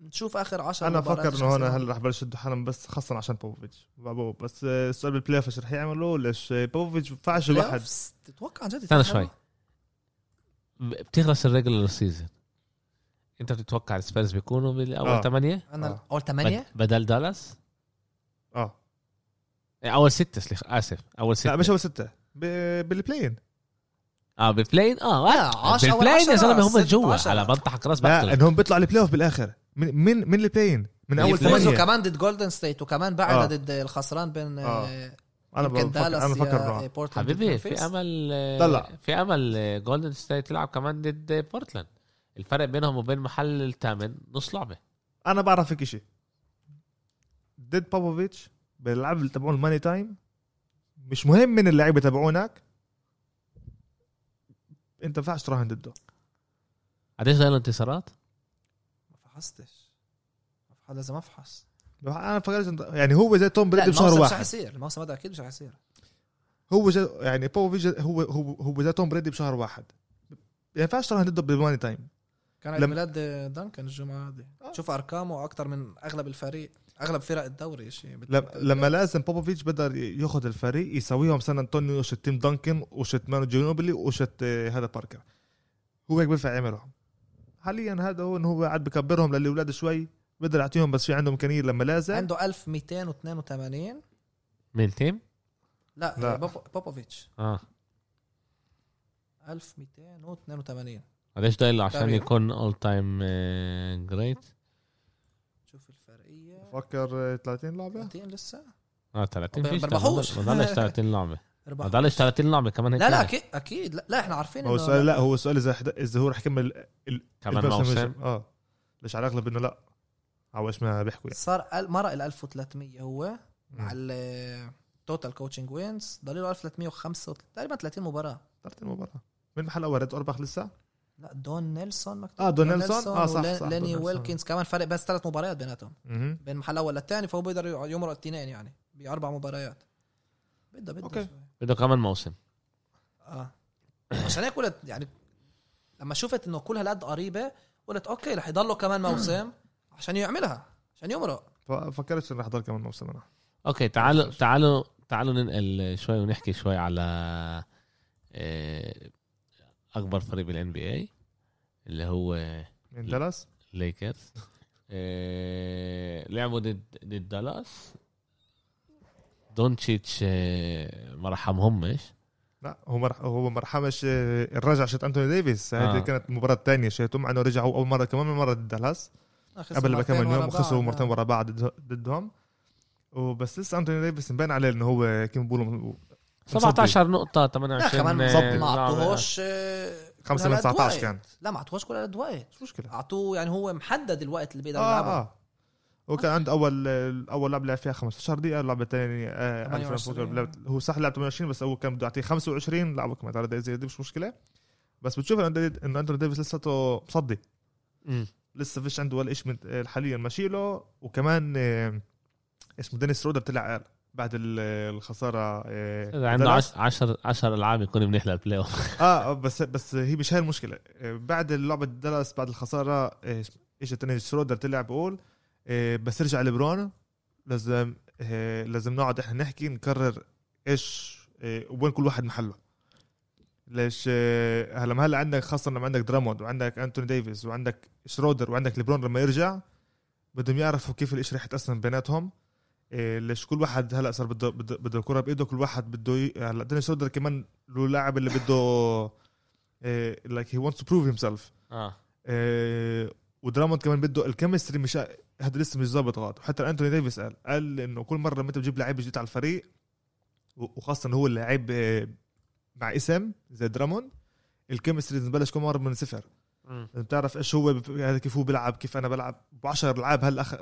نشوف آخر 10 أنا بفكر إنه هون. هلا رح بلش يدوا حالهم بس خاصة عشان بوفيتش بابو بس السؤال بالبلاي اوف إيش رح يعملوا؟ ليش آه، بوفيتش ما ينفعش بلاي واحد أوفز، تتوقع عن جد استنى؟ شوي. بتخلص الريجولر سيزون انت بتتوقع السبيرز بيكونوا بالاول آه. ثمانية أنا آه. أول ثمانيه بدل دالاس آه إيه، أول ستة سليخ آسف أول ستة لا مش أول ستة ب- بالبلاين آه ببلاين آه لا، عشرة أول بالبلاين يا زلمة هم جوا. على منطقة راس لا إنهم بيطلعوا البلاي اوف بالآخر من من من البلاين من أول ثمانيه كمان ضد جولدن ستيت وكمان بعد آه. ضد الخسران بين آه. آه. أنا بفكر دالاس أنا بفكر حبيبي في. أمل لا، لا. في أمل جولدن ستيت تلعب كمان ضد بورتلاند الفرق بينهم وبين محل الثامن نص لعبة. أنا بعرف فيك شيء ضد بابوفيتش باللعب اللي تبعون الماني تايم مش مهم من اللعيبة تبعونك. أنت ما ينفعش تراهن ضده. قديش ضايل انتصارات؟ ما فحصتش. ما فحص- لازم أفحص. أنا فكرت يعني هو زي توم بريدي بشهر الموسم مش رح واحد. يصير الموسم هذا أكيد مش رح يصير هو زي يعني بابوفيتش هو هو هو زي توم بريدي بشهر واحد. ما ينفعش تراهن ضده بال money time كان عيد لم- ميلاد دانكن الجمعة هذه آه. شوف أرقامه أكثر من أغلب الفريق أغلب فرق الدوري شيء لما, لما لازم بوبوفيتش بقدر يأخذ الفريق يساويهم سان أنطونيو شت تيم دانكن وشت مانو جينوبلي وشت آه، هذا باركر هو هيك بينفع يعملهم حاليا هذا هو إنه هو قاعد بكبرهم للاولاد شوي بقدر يعطيهم بس في عندهم إمكانية لما لازم عنده 1282 مين تيم؟ لا. لا. بوبوفيتش آه 1282 قديش ضايل عشان تابع. يكون all-time great؟ شوف الفرقية. فكر آه، 30 لعبة. 30 لسه؟ آه 30 ما فيش بربحوش. ما ضلش 30 لعبة. ما. ضلش 30 لعبة كمان هيك لا لا. أكيد أكيد. لا, لا إحنا عارفين هو السؤال لا هو السؤال إذا إذا هو رح يكمل ال- كمان. موسم؟ آه. ليش على الأغلب إنه لا؟ أو إيش ما بيحكوا يعني. صار أل- مرق ال 1300 هو مع. ال total coaching wins ضل له 1305 تقريبا 30 مباراة. 30 مباراة. من محل أول ريد اورباخ لسه؟ لا دون نيلسون مكتوب آه دون نيلسون آه صح صح ليني دون نيلسون. ويلكنز كمان فرق بس ثلاث مباريات بيناتهم. بين المحل الأول للثاني فهو بيقدر يمرق الاثنين يعني بأربع مباريات بده بده. شوي. بده كمان موسم آه عشان هيك قلت يعني لما شفت إنه كل هالقد قريبة قلت أوكي رح يضلوا كمان موسم عشان يعملها عشان يمرق ففكرت إنه رح ضل كمان موسم أنا أوكي تعالوا تعالوا تعالوا ننقل شوي ونحكي شوي على آه، أكبر فريق بال NBA اللي هو من لا. دالاس ليكرز آه، لعبوا ضد ضد دالاس دونتشيتش آه، ما رحمهمش لا هو مرح هو ما رحمش آه، الرجعة شت أنتوني ديفيس هذه آه. كانت المباراه الثانية شتهم مع إنه رجعوا أول مرة كمان من مرة ضد دالاس قبل بكم يوم بعض. خسروا مرتين. ورا بعض ضد- ضدهم وبس لسه أنتوني ديفيس مبين عليه إنه هو كيف بيقولوا 17 نقطة لا 28 كمان آه، مصدي. ما. أعطوهوش آه، 5 من هالقد 19 وقت. كانت لا ما أعطوهوش كل قد وقت مش مشكلة أعطوه يعني هو محدد الوقت اللي بيقدر يلعبه آه آه هو كان عنده أول أول لعبه لعب فيها 15 دقيقة اللعبة الثانية آه 28. لعب- هو صح لعب 28 بس هو كان بده يعطيه 25 لعبه كمان ثلاث دقائق زياده مش مشكلة بس بتشوف إنه أنتوني ديفيس لساته مصدي. لسه فيش عنده ولا شيء من آه، حاليا ماشي له وكمان آه، اسمه دينيس شرودر طلع قال بعد ال- الخسارة آه، إذا عنده دالاس. 10 10 العاب يكون منيح لل playoff آه بس بس هي مش هاي المشكلة. آه، بعد لعبه دالاس بعد الخسارة آه، إيش التاني؟ شرودر طلع بقول آه، بس رجع لبرون لازم آه، لازم نقعد إحنا نحكي نكرر إيش آه، وين كل واحد محله. ليش آه، هلا هلا عندك خاصة لما عندك دراموند وعندك أنتوني ديفيس وعندك شرودر وعندك ليبرون لما يرجع بدهم يعرفوا كيف الإشي رح يتقسم بيناتهم. ليش كل واحد هلا صار بده بده بده الكره بإيده كل واحد بده. هلا دينيس شرودر كمان له لاعب اللي بده like he wants to prove himself ودراموند كمان بده ال chemistry مش هذا لسه مش ظابط غلط وحتى أنتوني ديفيس قال قال إنه كل مرة لما انت بتجيب لعيب جديد على الفريق وخاصة هو اللعيب آه، مع اسم زي دراموند ال chemistry تبلش كل مرة من صفر مم. لازم تعرف إيش هو هذا كيف هو بيلعب كيف أنا بلعب ب 10 العاب هلا أخ...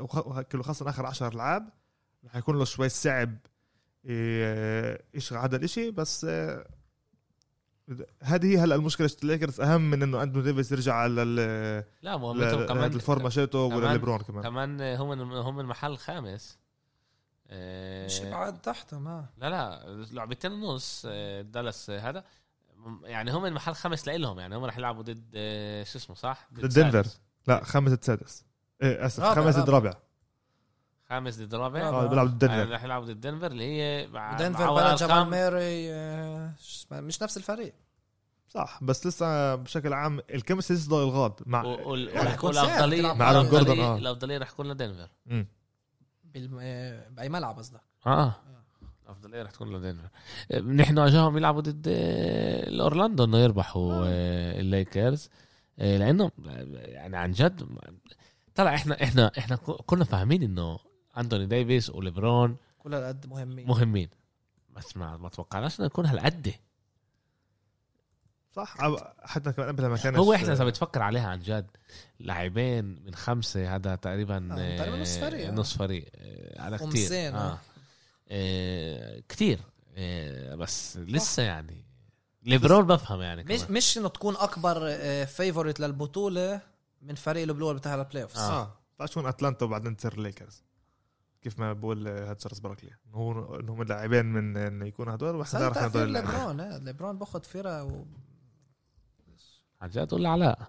خاصة آخر 10 العاب رح يكون له شوي صعب إيه، إيش هذا الإشي بس آه، هذه هي هلأ المشكلة الليكرز أهم من إنه اندرو ديفيس يرجع على ال- لا ما مثل كمان الفورمة شيته ليبرون كمان. كمان هم هم المحل الخامس. آه، مش بعد تحتهم ها لا لا لعبتين ونص آه، دالاس آه، هذا. يعني هم المحل الخامس لإلهم يعني هم رح يلعبوا ضد آه، شو اسمه صح؟ ضد دنفر. لا خامس ضد سادس. إيه آسف خامس. رابع. خامس ضد رابع. آه بيلعب ضد يعني دنفر. رح يلعبوا ضد دنفر اللي هي مع دنفر بلد جمال ماري آه، مش نفس الفريق. صح بس لسه بشكل عام ال chemistry لسه ضايل الغاد مع تلعب مع جوردن، آه. الأفضلية رح تكون لدنفر. آه، بأي ملعب قصدك؟ آه. الأفضلية رح تكون لدنفر. نحن اجاهم يلعبوا ضد آه، الأورلاندو إنه يربحوا آه، الليكرز. آه، لأنه يعني عن جد طلع إحنا إحنا إحنا كنا فاهمين إنه أنتوني ديفيس وليبرون كل هالقد مهمين مهمين بس ما ما توقعناش إنه يكون هالقد صح حتى كمان قبل ما كانش هو إحنا إذا بتفكر عليها عن جد لاعبين من خمسة هذا تقريبا آه، تقريباً نص آه، فريق، آه. نص فريق آه، على كتير خمسين، آه. آه. آه. كتير آه. بس لسه يعني ليبرون بفهم يعني مش كمان. مش إنه تكون أكبر فيفورت للبطولة من فريق البلور بتاع البلاي اوفز آه. آه فاش تكون أتلانتا وبعدين تصير ليكرز كيف ما بقول هاد تشارلز باركلي إنه هو انهم اللاعبين من انه يكونوا هدول بس وإحنا هذا تاثير هدول ليبرون آه، ليبرون باخذ فرقة و... عن جد ولا علاء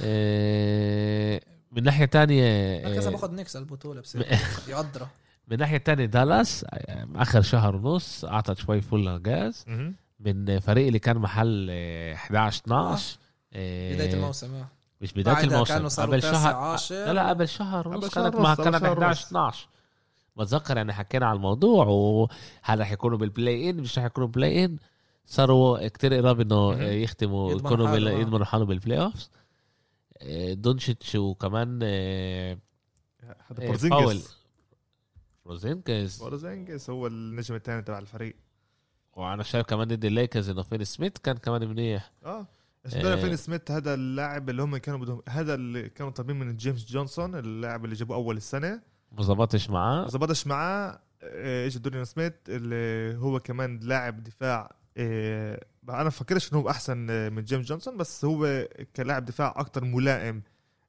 آه. من ناحية تانية مركز آه. باخذ نيكس البطولة بصير يقدره من ناحية تانية دالاس آخر شهر ونص أعطت شوي full gas مهم. من فريق اللي كان محل آه، 11 12 آه. بداية الموسم آه. مش بداية بعدها الموسم قبل شهر. لا لا قبل شهر ونص كانت قبل كانت شهر 11 ونص. 12 بتذكر يعني حكينا على الموضوع وهل رح يكونوا بال play-in مش رح يكونوا play-in صاروا كتير قراب إنه. يختموا يكونوا آه. يضمنوا حالهم بال playoffs آه، دونشيتش وكمان آه، هذا آه، بورزينجس بورزينجس هو النجم الثاني تبع الفريق. وأنا شايف كمان ضد الليكرز إنه فيني سميث كان كمان منيح. آه. بس. بدنا فين سميث هذا اللاعب اللي هم كانوا بدهم هذا اللي كانوا طالبين من جيمس جونسون اللاعب اللي جابوه أول السنة. ما ظبطش معاه. ما ظبطش معاه آه، اجى دوريان سميث اللي هو كمان لاعب دفاع آه، أنا فكرش إنه هو أحسن آه، من جيمس جونسون بس هو كلاعب دفاع أكتر ملائم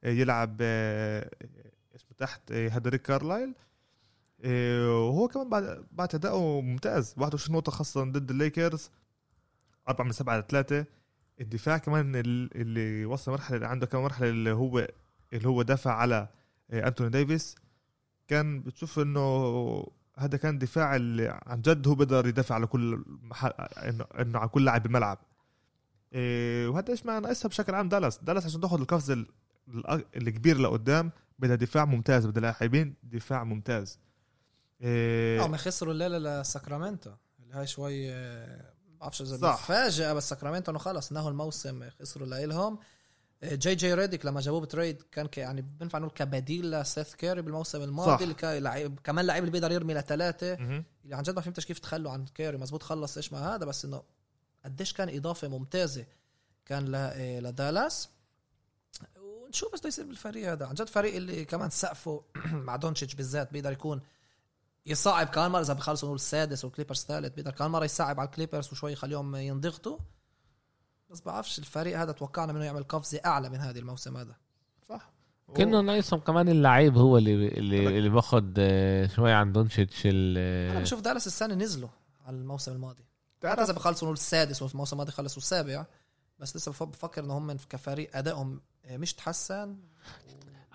آه، يلعب آه، اسمه تحت آه، هذا ريك كارلايل. آه، وهو كمان بعد بعد أداؤه ممتاز. 21 نقطة خاصة ضد الليكرز. 4 من 7 على 3 الدفاع كمان ال- اللي وصل مرحلة عنده كمان مرحلة اللي هو اللي هو دافع على آه، أنتوني ديفيس. كان بتشوف إنه هذا كان دفاع اللي عن جد هو بيقدر يدافع على كل محل انه إنه على كل لاعب بالملعب إيه وهذا إيش ما ناقصها بشكل عام دالاس؟ دالاس عشان تاخذ القفز ال- ال- الكبير لقدام بدها دفاع ممتاز بدها لاعبين دفاع ممتاز. إيه هم خسروا الليلة لساكرامنتو. اللي هاي شوي آه، بعرفش إذا. مفاجأة بس ساكرامنتو إنه خلص نهوا الموسم خسروا لإلهم. آه، جي جي ريديك لما جابوه ب trade كان ك- يعني بنفع نقول كبديل لسيث كيري بالموسم الماضي صح. اللي كان لعيب كمان لعيب اللي بيقدر يرمي لثلاثه. اللي عن جد ما فهمتش كيف تخلوا عن كيري. مزبوط خلص إيش ما هذا بس إنه قديش كان إضافة ممتازة كان ل- آه، لدالاس. ونشوف إيش بده يصير بالفريق هذا. عن جد فريق اللي كمان سقفه مع دونتشيتش بالذات بيقدر يكون يصعب. كمان مرة إذا بخلصوا نقول السادس والكليبرز ثالث بيقدر كمان مرة يصعب على الكليبرز وشوي يخليهم ينضغطوا. بس بعرفش الفريق هذا توقعنا منه يعمل قفزة أعلى من هذه الموسم هذا. صح. كنا ناقصهم كمان اللعيب هو اللي اللي, اللي باخد آه، شوي عن دونشيتش ال- أنا بشوف دالاس السنة نزلوا على الموسم الماضي. تعرف إذا بخلصوا نقول السادس وفي الموسم الماضي خلصوا السابع بس لسه بف- بفكر انه هم كفريق أدائهم مش تحسن.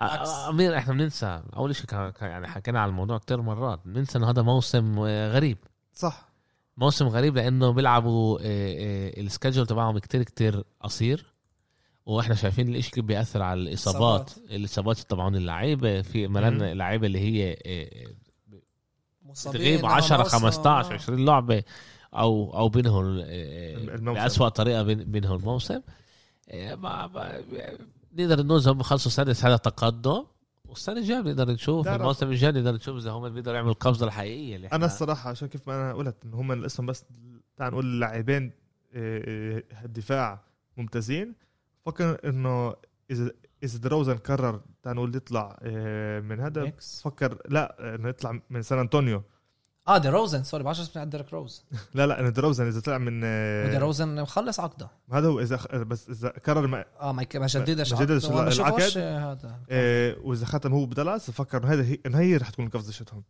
آه، أمير إحنا بننسى. أول شيء يعني حكينا على الموضوع كتير مرات. بننسى انه هذا موسم آه، غريب. صح. موسم غريب لأنه بيلعبوا آه، آه، السكجول تبعهم كتير كتير قصير وإحنا شايفين الإشي كيف بيأثر على الإصابات الإصابات طبعا اللعيبة في ملان. اللعيبه اللي هي تغيب لهم 10 موسم. 15 20 لعبة أو أو بينهم آه،. بأسوأ طريقة بين- بينهم الموسم ما ما- نقدر نقول هم بخلصوا سادس هذا تقدم والسنة الجاية بنقدر نشوف الموسم الجاي نقدر نشوف إذا هم بيقدروا يعملوا القفزة الحقيقية اللي أنا الصراحة عشان كيف ما أنا قلت ان هم الاسم بس تعال نقول اللاعبين آه، آه، الدفاع ممتازين. فكر إنه إذا إذا دروزن قرر تعال نقول يطلع آه، من هذا. فكر لا إنه يطلع من سان أنطونيو. آه دي روزن سوري بعرفش اسمه ديريك روز لا لا أنا دروزن إذا طلع من آه، ودي روزن مخلص عقده. هذا هو إذا خ- بس إذا قرر ما آه ما ما جددش ما جددش العقد. بشوفوش هذا. آه، وإذا ختم هو بدلاس فكر إنه هذا هي إنه هي رح تكون القفزه شتهم.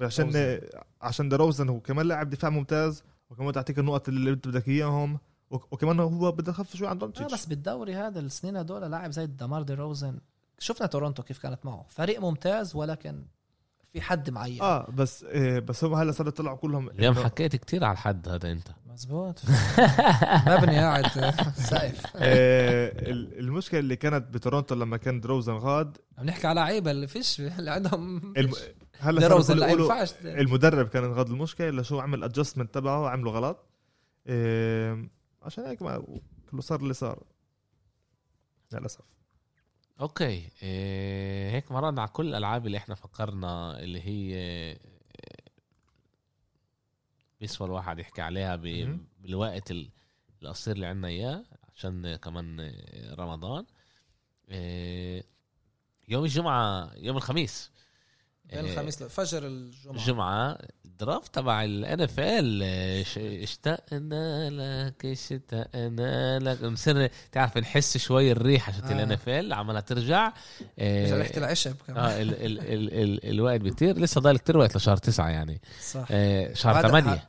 عشان روزن. آه، عشان دروزن هو كمان لاعب دفاع ممتاز وكمان تعطيك النقط اللي انت بدك إياهم وك- وكمان هو بده يخفف شوي عن آه دونتش بس بالدوري هذا السنين هدول لاعب زي دمار دي روزن شفنا تورونتو كيف كانت معه. فريق ممتاز ولكن في حد معين. آه بس آه بس هم هلا صاروا يطلعوا كلهم. اليوم إنه- حكيت كتير على الحد هذا أنت. مزبوط. مبني قاعد سقف. آه، ال- المشكلة اللي كانت بتورونتو لما كان دروزن غاد عم نحكي على لعيبة اللي فيش اللي عندهم الم... هلا دي صاروا روزن لا يقولوا ينفعش. المدرب كان غاد المشكلة لشو عمل ادجستمنت تبعه عمله غلط. آه، عشان هيك ما كله صار اللي صار. للأسف. okay. إيه هيك مرقنا على كل الألعاب اللي إحنا فكرنا اللي هي إيه، بيسوى الواحد يحكي عليها. بالوقت ال- القصير اللي عنا إياه عشان كمان إيه، رمضان. إيه، يوم الجمعة يوم الخميس. بين الخميس فجر الجمعة. الجمعة ال draft تبع ال NFL اشتقنا لك اشتقنا لك. بنصير تعرف نحس شوي الريحة شت آه. ال NFL عمالها ترجع. رجع آه، ريحة العشب كمان. آه ال ال ال ال الوقت بيطير. لسه ضايل كتير وقت لشهر تسعة يعني. صح. آه شهر هذا- ثمانية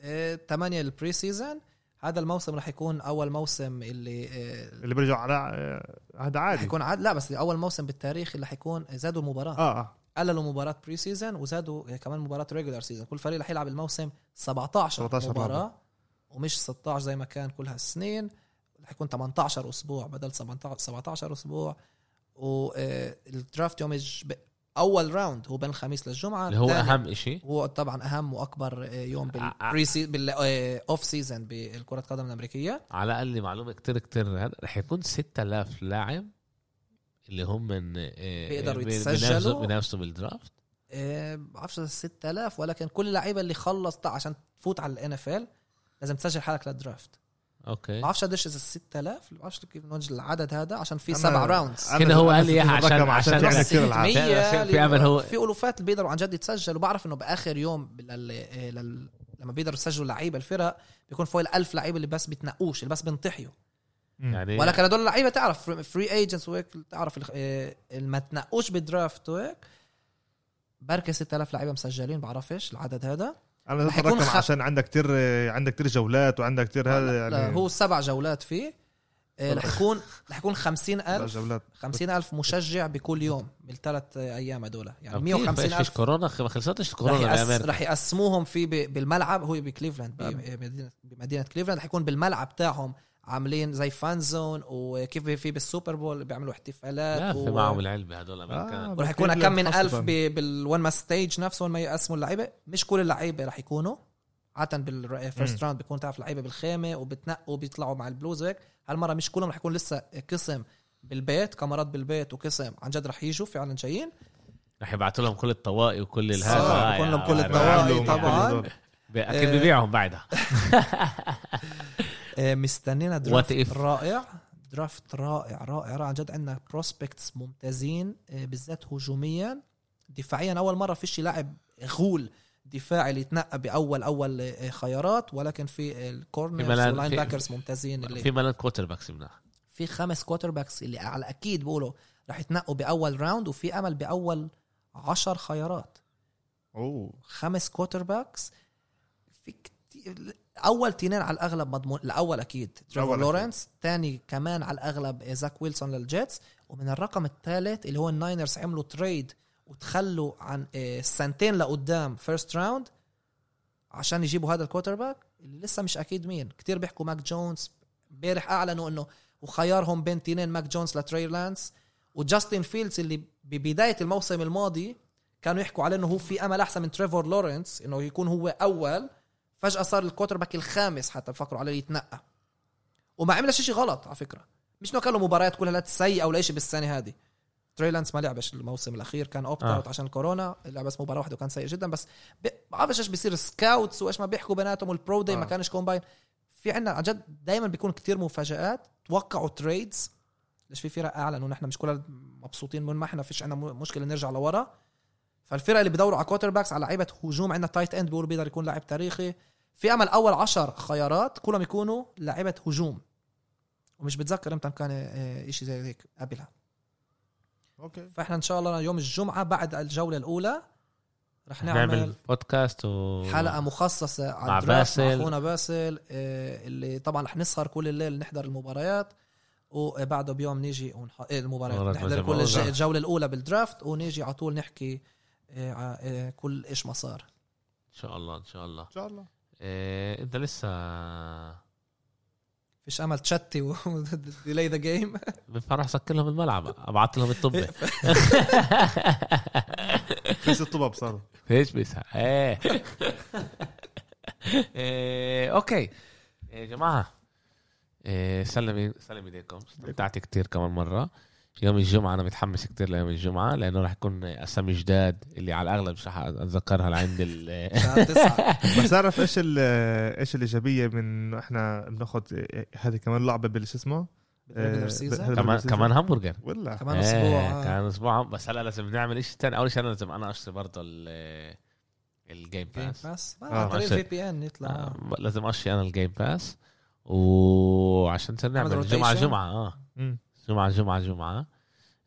آه، 8 ال pre-season هذا الموسم رح يكون أول موسم اللي آه، اللي بيرجع. على آه، هذا رح عادي يكون عاد لا بس أول موسم بالتاريخ اللي حيكون زادوا المباراة. آه آه. قللوا مباراة pre-season وزادوا كمان مباراة regular season كل فريق رح يلعب الموسم 17 17 مباراة. ومش 16 زي ما كان كل هالسنين. رح يكون 18 أسبوع بدل 17 17 أسبوع. وال draft يوم الج... أول round هو بين الخميس للجمعة. اللي هو أهم إشي؟ هو طبعا أهم وأكبر آه، يوم بال pre-sea... بال off-season بالكرة القدم الأمريكية. على الأقل معلومة كتير كتير هذا رح يكون 6000 لاعب اللي هم من آه، بيقدروا بي- يتسجلوا. بينافسوا بينافسوا بال draft آه، بعرفش 6000 ولكن كل اللعيبه اللي خلص عشان تفوت على ال NFL لازم تسجل حالك لل draft okay بعرفش قديش إذا 6000 بعرفش كيف نوجد العدد هذا عشان في سبع rounds كده هو قال لي في إياها عشان- عشان بس كثير. في- عمل هو- في ألوفات اللي بيقدروا عن جد يتسجلوا وبعرف إنه بآخر يوم لل... آه، لل... لما بيقدروا يسجلوا لعيبة الفرق بيكون فوق الألف لعيبة اللي بس بتنقوش اللي بس بنطحيوا مم. يعني ولكن هدول اللعيبه تعرف free agents وهيك تعرف آه، اللي ما تنقوش بال draft وهيك. بركة 6000 لعيبة مسجلين بعرفش العدد هذا. أنا رح الرقم خ- عشان عندك كتير آه، عندك كتير جولات وعندك كتير هذا لا يعني هو سبع جولات فيه. آه، رح يكون رح يكون 50 لا، ألف جولات. 50 ألف مشجع بكل يوم بالثلاث أيام هدول. يعني طب 150 كيف؟ إيش ألف. كورونا ما خلصتش رح, الكورونا يقس... رح يقسموهم في ب... بالملعب. هو بكليفلاند بمدينة... بمدينة كليفلاند. رح يكون بالملعب تاعهم عاملين زي فان زون وكيف في بالسوبر بول بيعملوا احتفالات لا في و... معهم العلبة هدول أمريكان آه، ورح يكون كم من. ألف ب... بالون ما ستيج نفسه وين ما يقسموا اللعيبة مش كل اللعيبة رح يكونوا عادة بال first. round بيكون تعرف اللعيبة بالخيمة وبتنقوا بيطلعوا مع البلوز هيك هالمرة مش كلهم رح يكون لسه قسم بالبيت كاميرات بالبيت وقسم عن جد رح يجوا فعلا جايين رح يبعثوا لهم كل الطواقي وكل الهذا آه، لهم كل. الطواقي طبعاً. أكيد. ببيعهم بعدها مستنينا What draft؟ رائع. draft رائع رائع رائع عن جد. عندنا prospects ممتازين آه، بالذات هجوميا. دفاعيا أول مرة فيش لاعب غول دفاعي اللي يتنقى بأول أول آه، خيارات. ولكن في في ال corners ملان- وال linebackers ممتازين اللي في ملان quarterbacks منها في خمس quarterbacks اللي على أكيد بقولوا رح يتنقوا بأول round وفي أمل بأول عشر خيارات. أوه. خمس quarterbacks في كتير اول تنين على الأغلب مضمون الأول أكيد تريفور. لورنس ثاني كمان على الأغلب زاك ويلسون لل Jets ومن الرقم الثالث اللي هو ال Niners عملوا trade وتخلوا عن آه، سنتين لقدام first round عشان يجيبوا هذا ال quarterback اللي لسه مش أكيد مين كتير بيحكوا ماك جونز امبارح أعلنوا إنه وخيارهم بين تنين ماك جونز لتري لانس وجاستن فيلدز اللي ببداية الموسم الماضي كانوا يحكوا عليه إنه هو في أمل أحسن من تريفور لورنس إنه يكون هو أول فجأة صار ال quarterback الخامس حتى بفكروا عليه يتنقى. وما عملش شيء غلط على فكرة. مش إنه كان له مباريات كلها لا سيئه ولا شيء بالسنة هذه. تري لانس ما لعبش الموسم الأخير كان opt آه. out عشان كورونا لعب بس مباراة واحدة وكان سيء جدا بس ب- بعرفش إيش بيصير scouts وإيش ما بيحكوا بيناتهم وال pro day ما آه. كانش combine في عندنا عن جد دائما بيكون كتير مفاجآت. توقعوا trades ليش في فرق اعلنوا نحن مش كلنا مبسوطين من ما إحنا فيش عندنا مشكلة نرجع لورا. فالفرق اللي بدوروا على quarterbacks على لعيبة هجوم عندنا tight end بيقولوا بيقدر يكون لاعب تاريخي. في أمل أول عشر خيارات كلهم يكونوا لعيبة هجوم. ومش بتذكر إمتى كان آه، شيء زي هيك قبلها. okay. فإحنا إن شاء الله يوم الجمعة بعد الجولة الأولى رح نعمل نعمل بودكاست و حلقة مخصصة على مع ال draft مع باسل. أخونا باسل آه، اللي طبعا رح نسهر كل الليل نحضر المباريات. وبعده بيوم نيجي ونح... إيه المباريات. نحضر. كل الج- الجولة الأولى بال draft ونيجي على طول نحكي آه، آه، كل إيش ما صار. إن شاء الله إن شاء الله. إن شاء الله. إيه إنت لسه فيش أمل تشتي و ديلي ذا جيم بنفع راح اسكر لهم الملعب. أبعت لهم الطبه في ست طباب صاروا إيش بيسها إيه. إيه، أوكي. يا جماعة. إيه، سلم سلم إيديكم. استمتعت كتير كمان مرة. يوم الجمعة أنا متحمس كتير ليوم الجمعة لأنه راح يكون أسامي جداد اللي على الأغلب مش راح أتذكرها لعند ال بس تعرف إيش ال- إيش الإيجابية من إنه إحنا بناخذ هذه كمان لعبة بالش اسمه؟ آه، كمان. كمان همبرجر ولا كمان إيه، أسبوع آه. كمان أسبوع. بس هلا لازم نعمل شيء ثاني أول شيء أنا لازم أنا أشتري برضه ال- ال game game pass pass عن طريق ال VPN يطلع. آه، لازم أشتري أنا ال Game Pass وعشان نعمل جمعة. جمعة آه. جمعة جمعة جمعة.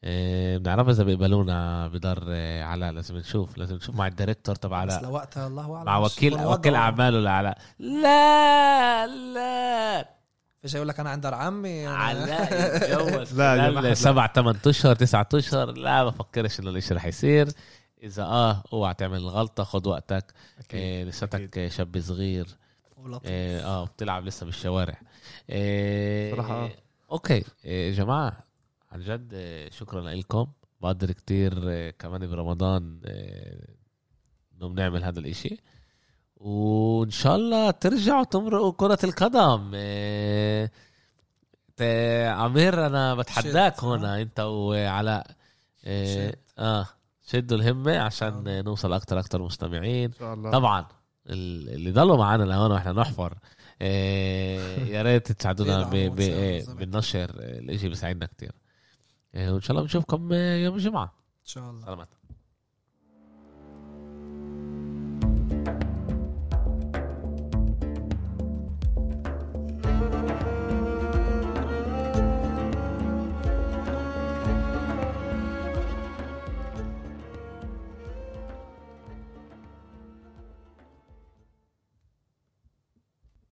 إيه، بنعرف إذا بيقبلونا بدار آه، علاء. لازم نشوف لازم نشوف مع الديريكتور تبع بس علاء لوقتها الله أعلم. مع وكيل وكيل. أعماله لعلاء. لا لا. فيش يقول لك أنا عند عمي. علاء يتجوز. لا،. سبع ثمان أشهر تسعة أشهر لا بفكرش إنه الإشي رح يصير. إذا آه أوعى تعمل الغلطه خد وقتك. إيه لساتك شاب صغير. ولطيف. آه بتلعب لسه بالشوارع. إيه صراحة آه. أوكي إيه يا جماعة عن جد إيه شكرا لكم بقدر كتير إيه كمان برمضان انه بنعمل هذا الإشي وإن شاء الله ترجعوا تمرقوا كرة القدم عمير أنا بتحداك. هنا أنت وعلاء. آه شدوا الهمة عشان آه. نوصل أكتر أكتر مستمعين طبعا ال- اللي ضلوا معنا لهون وإحنا نحفر يا ريت تساعدونا إيه، ما بالنشر الإشي بيساعدنا كتير. إيه، وإن شاء الله بنشوفكم يوم الجمعة. إن شاء الله. سلامات.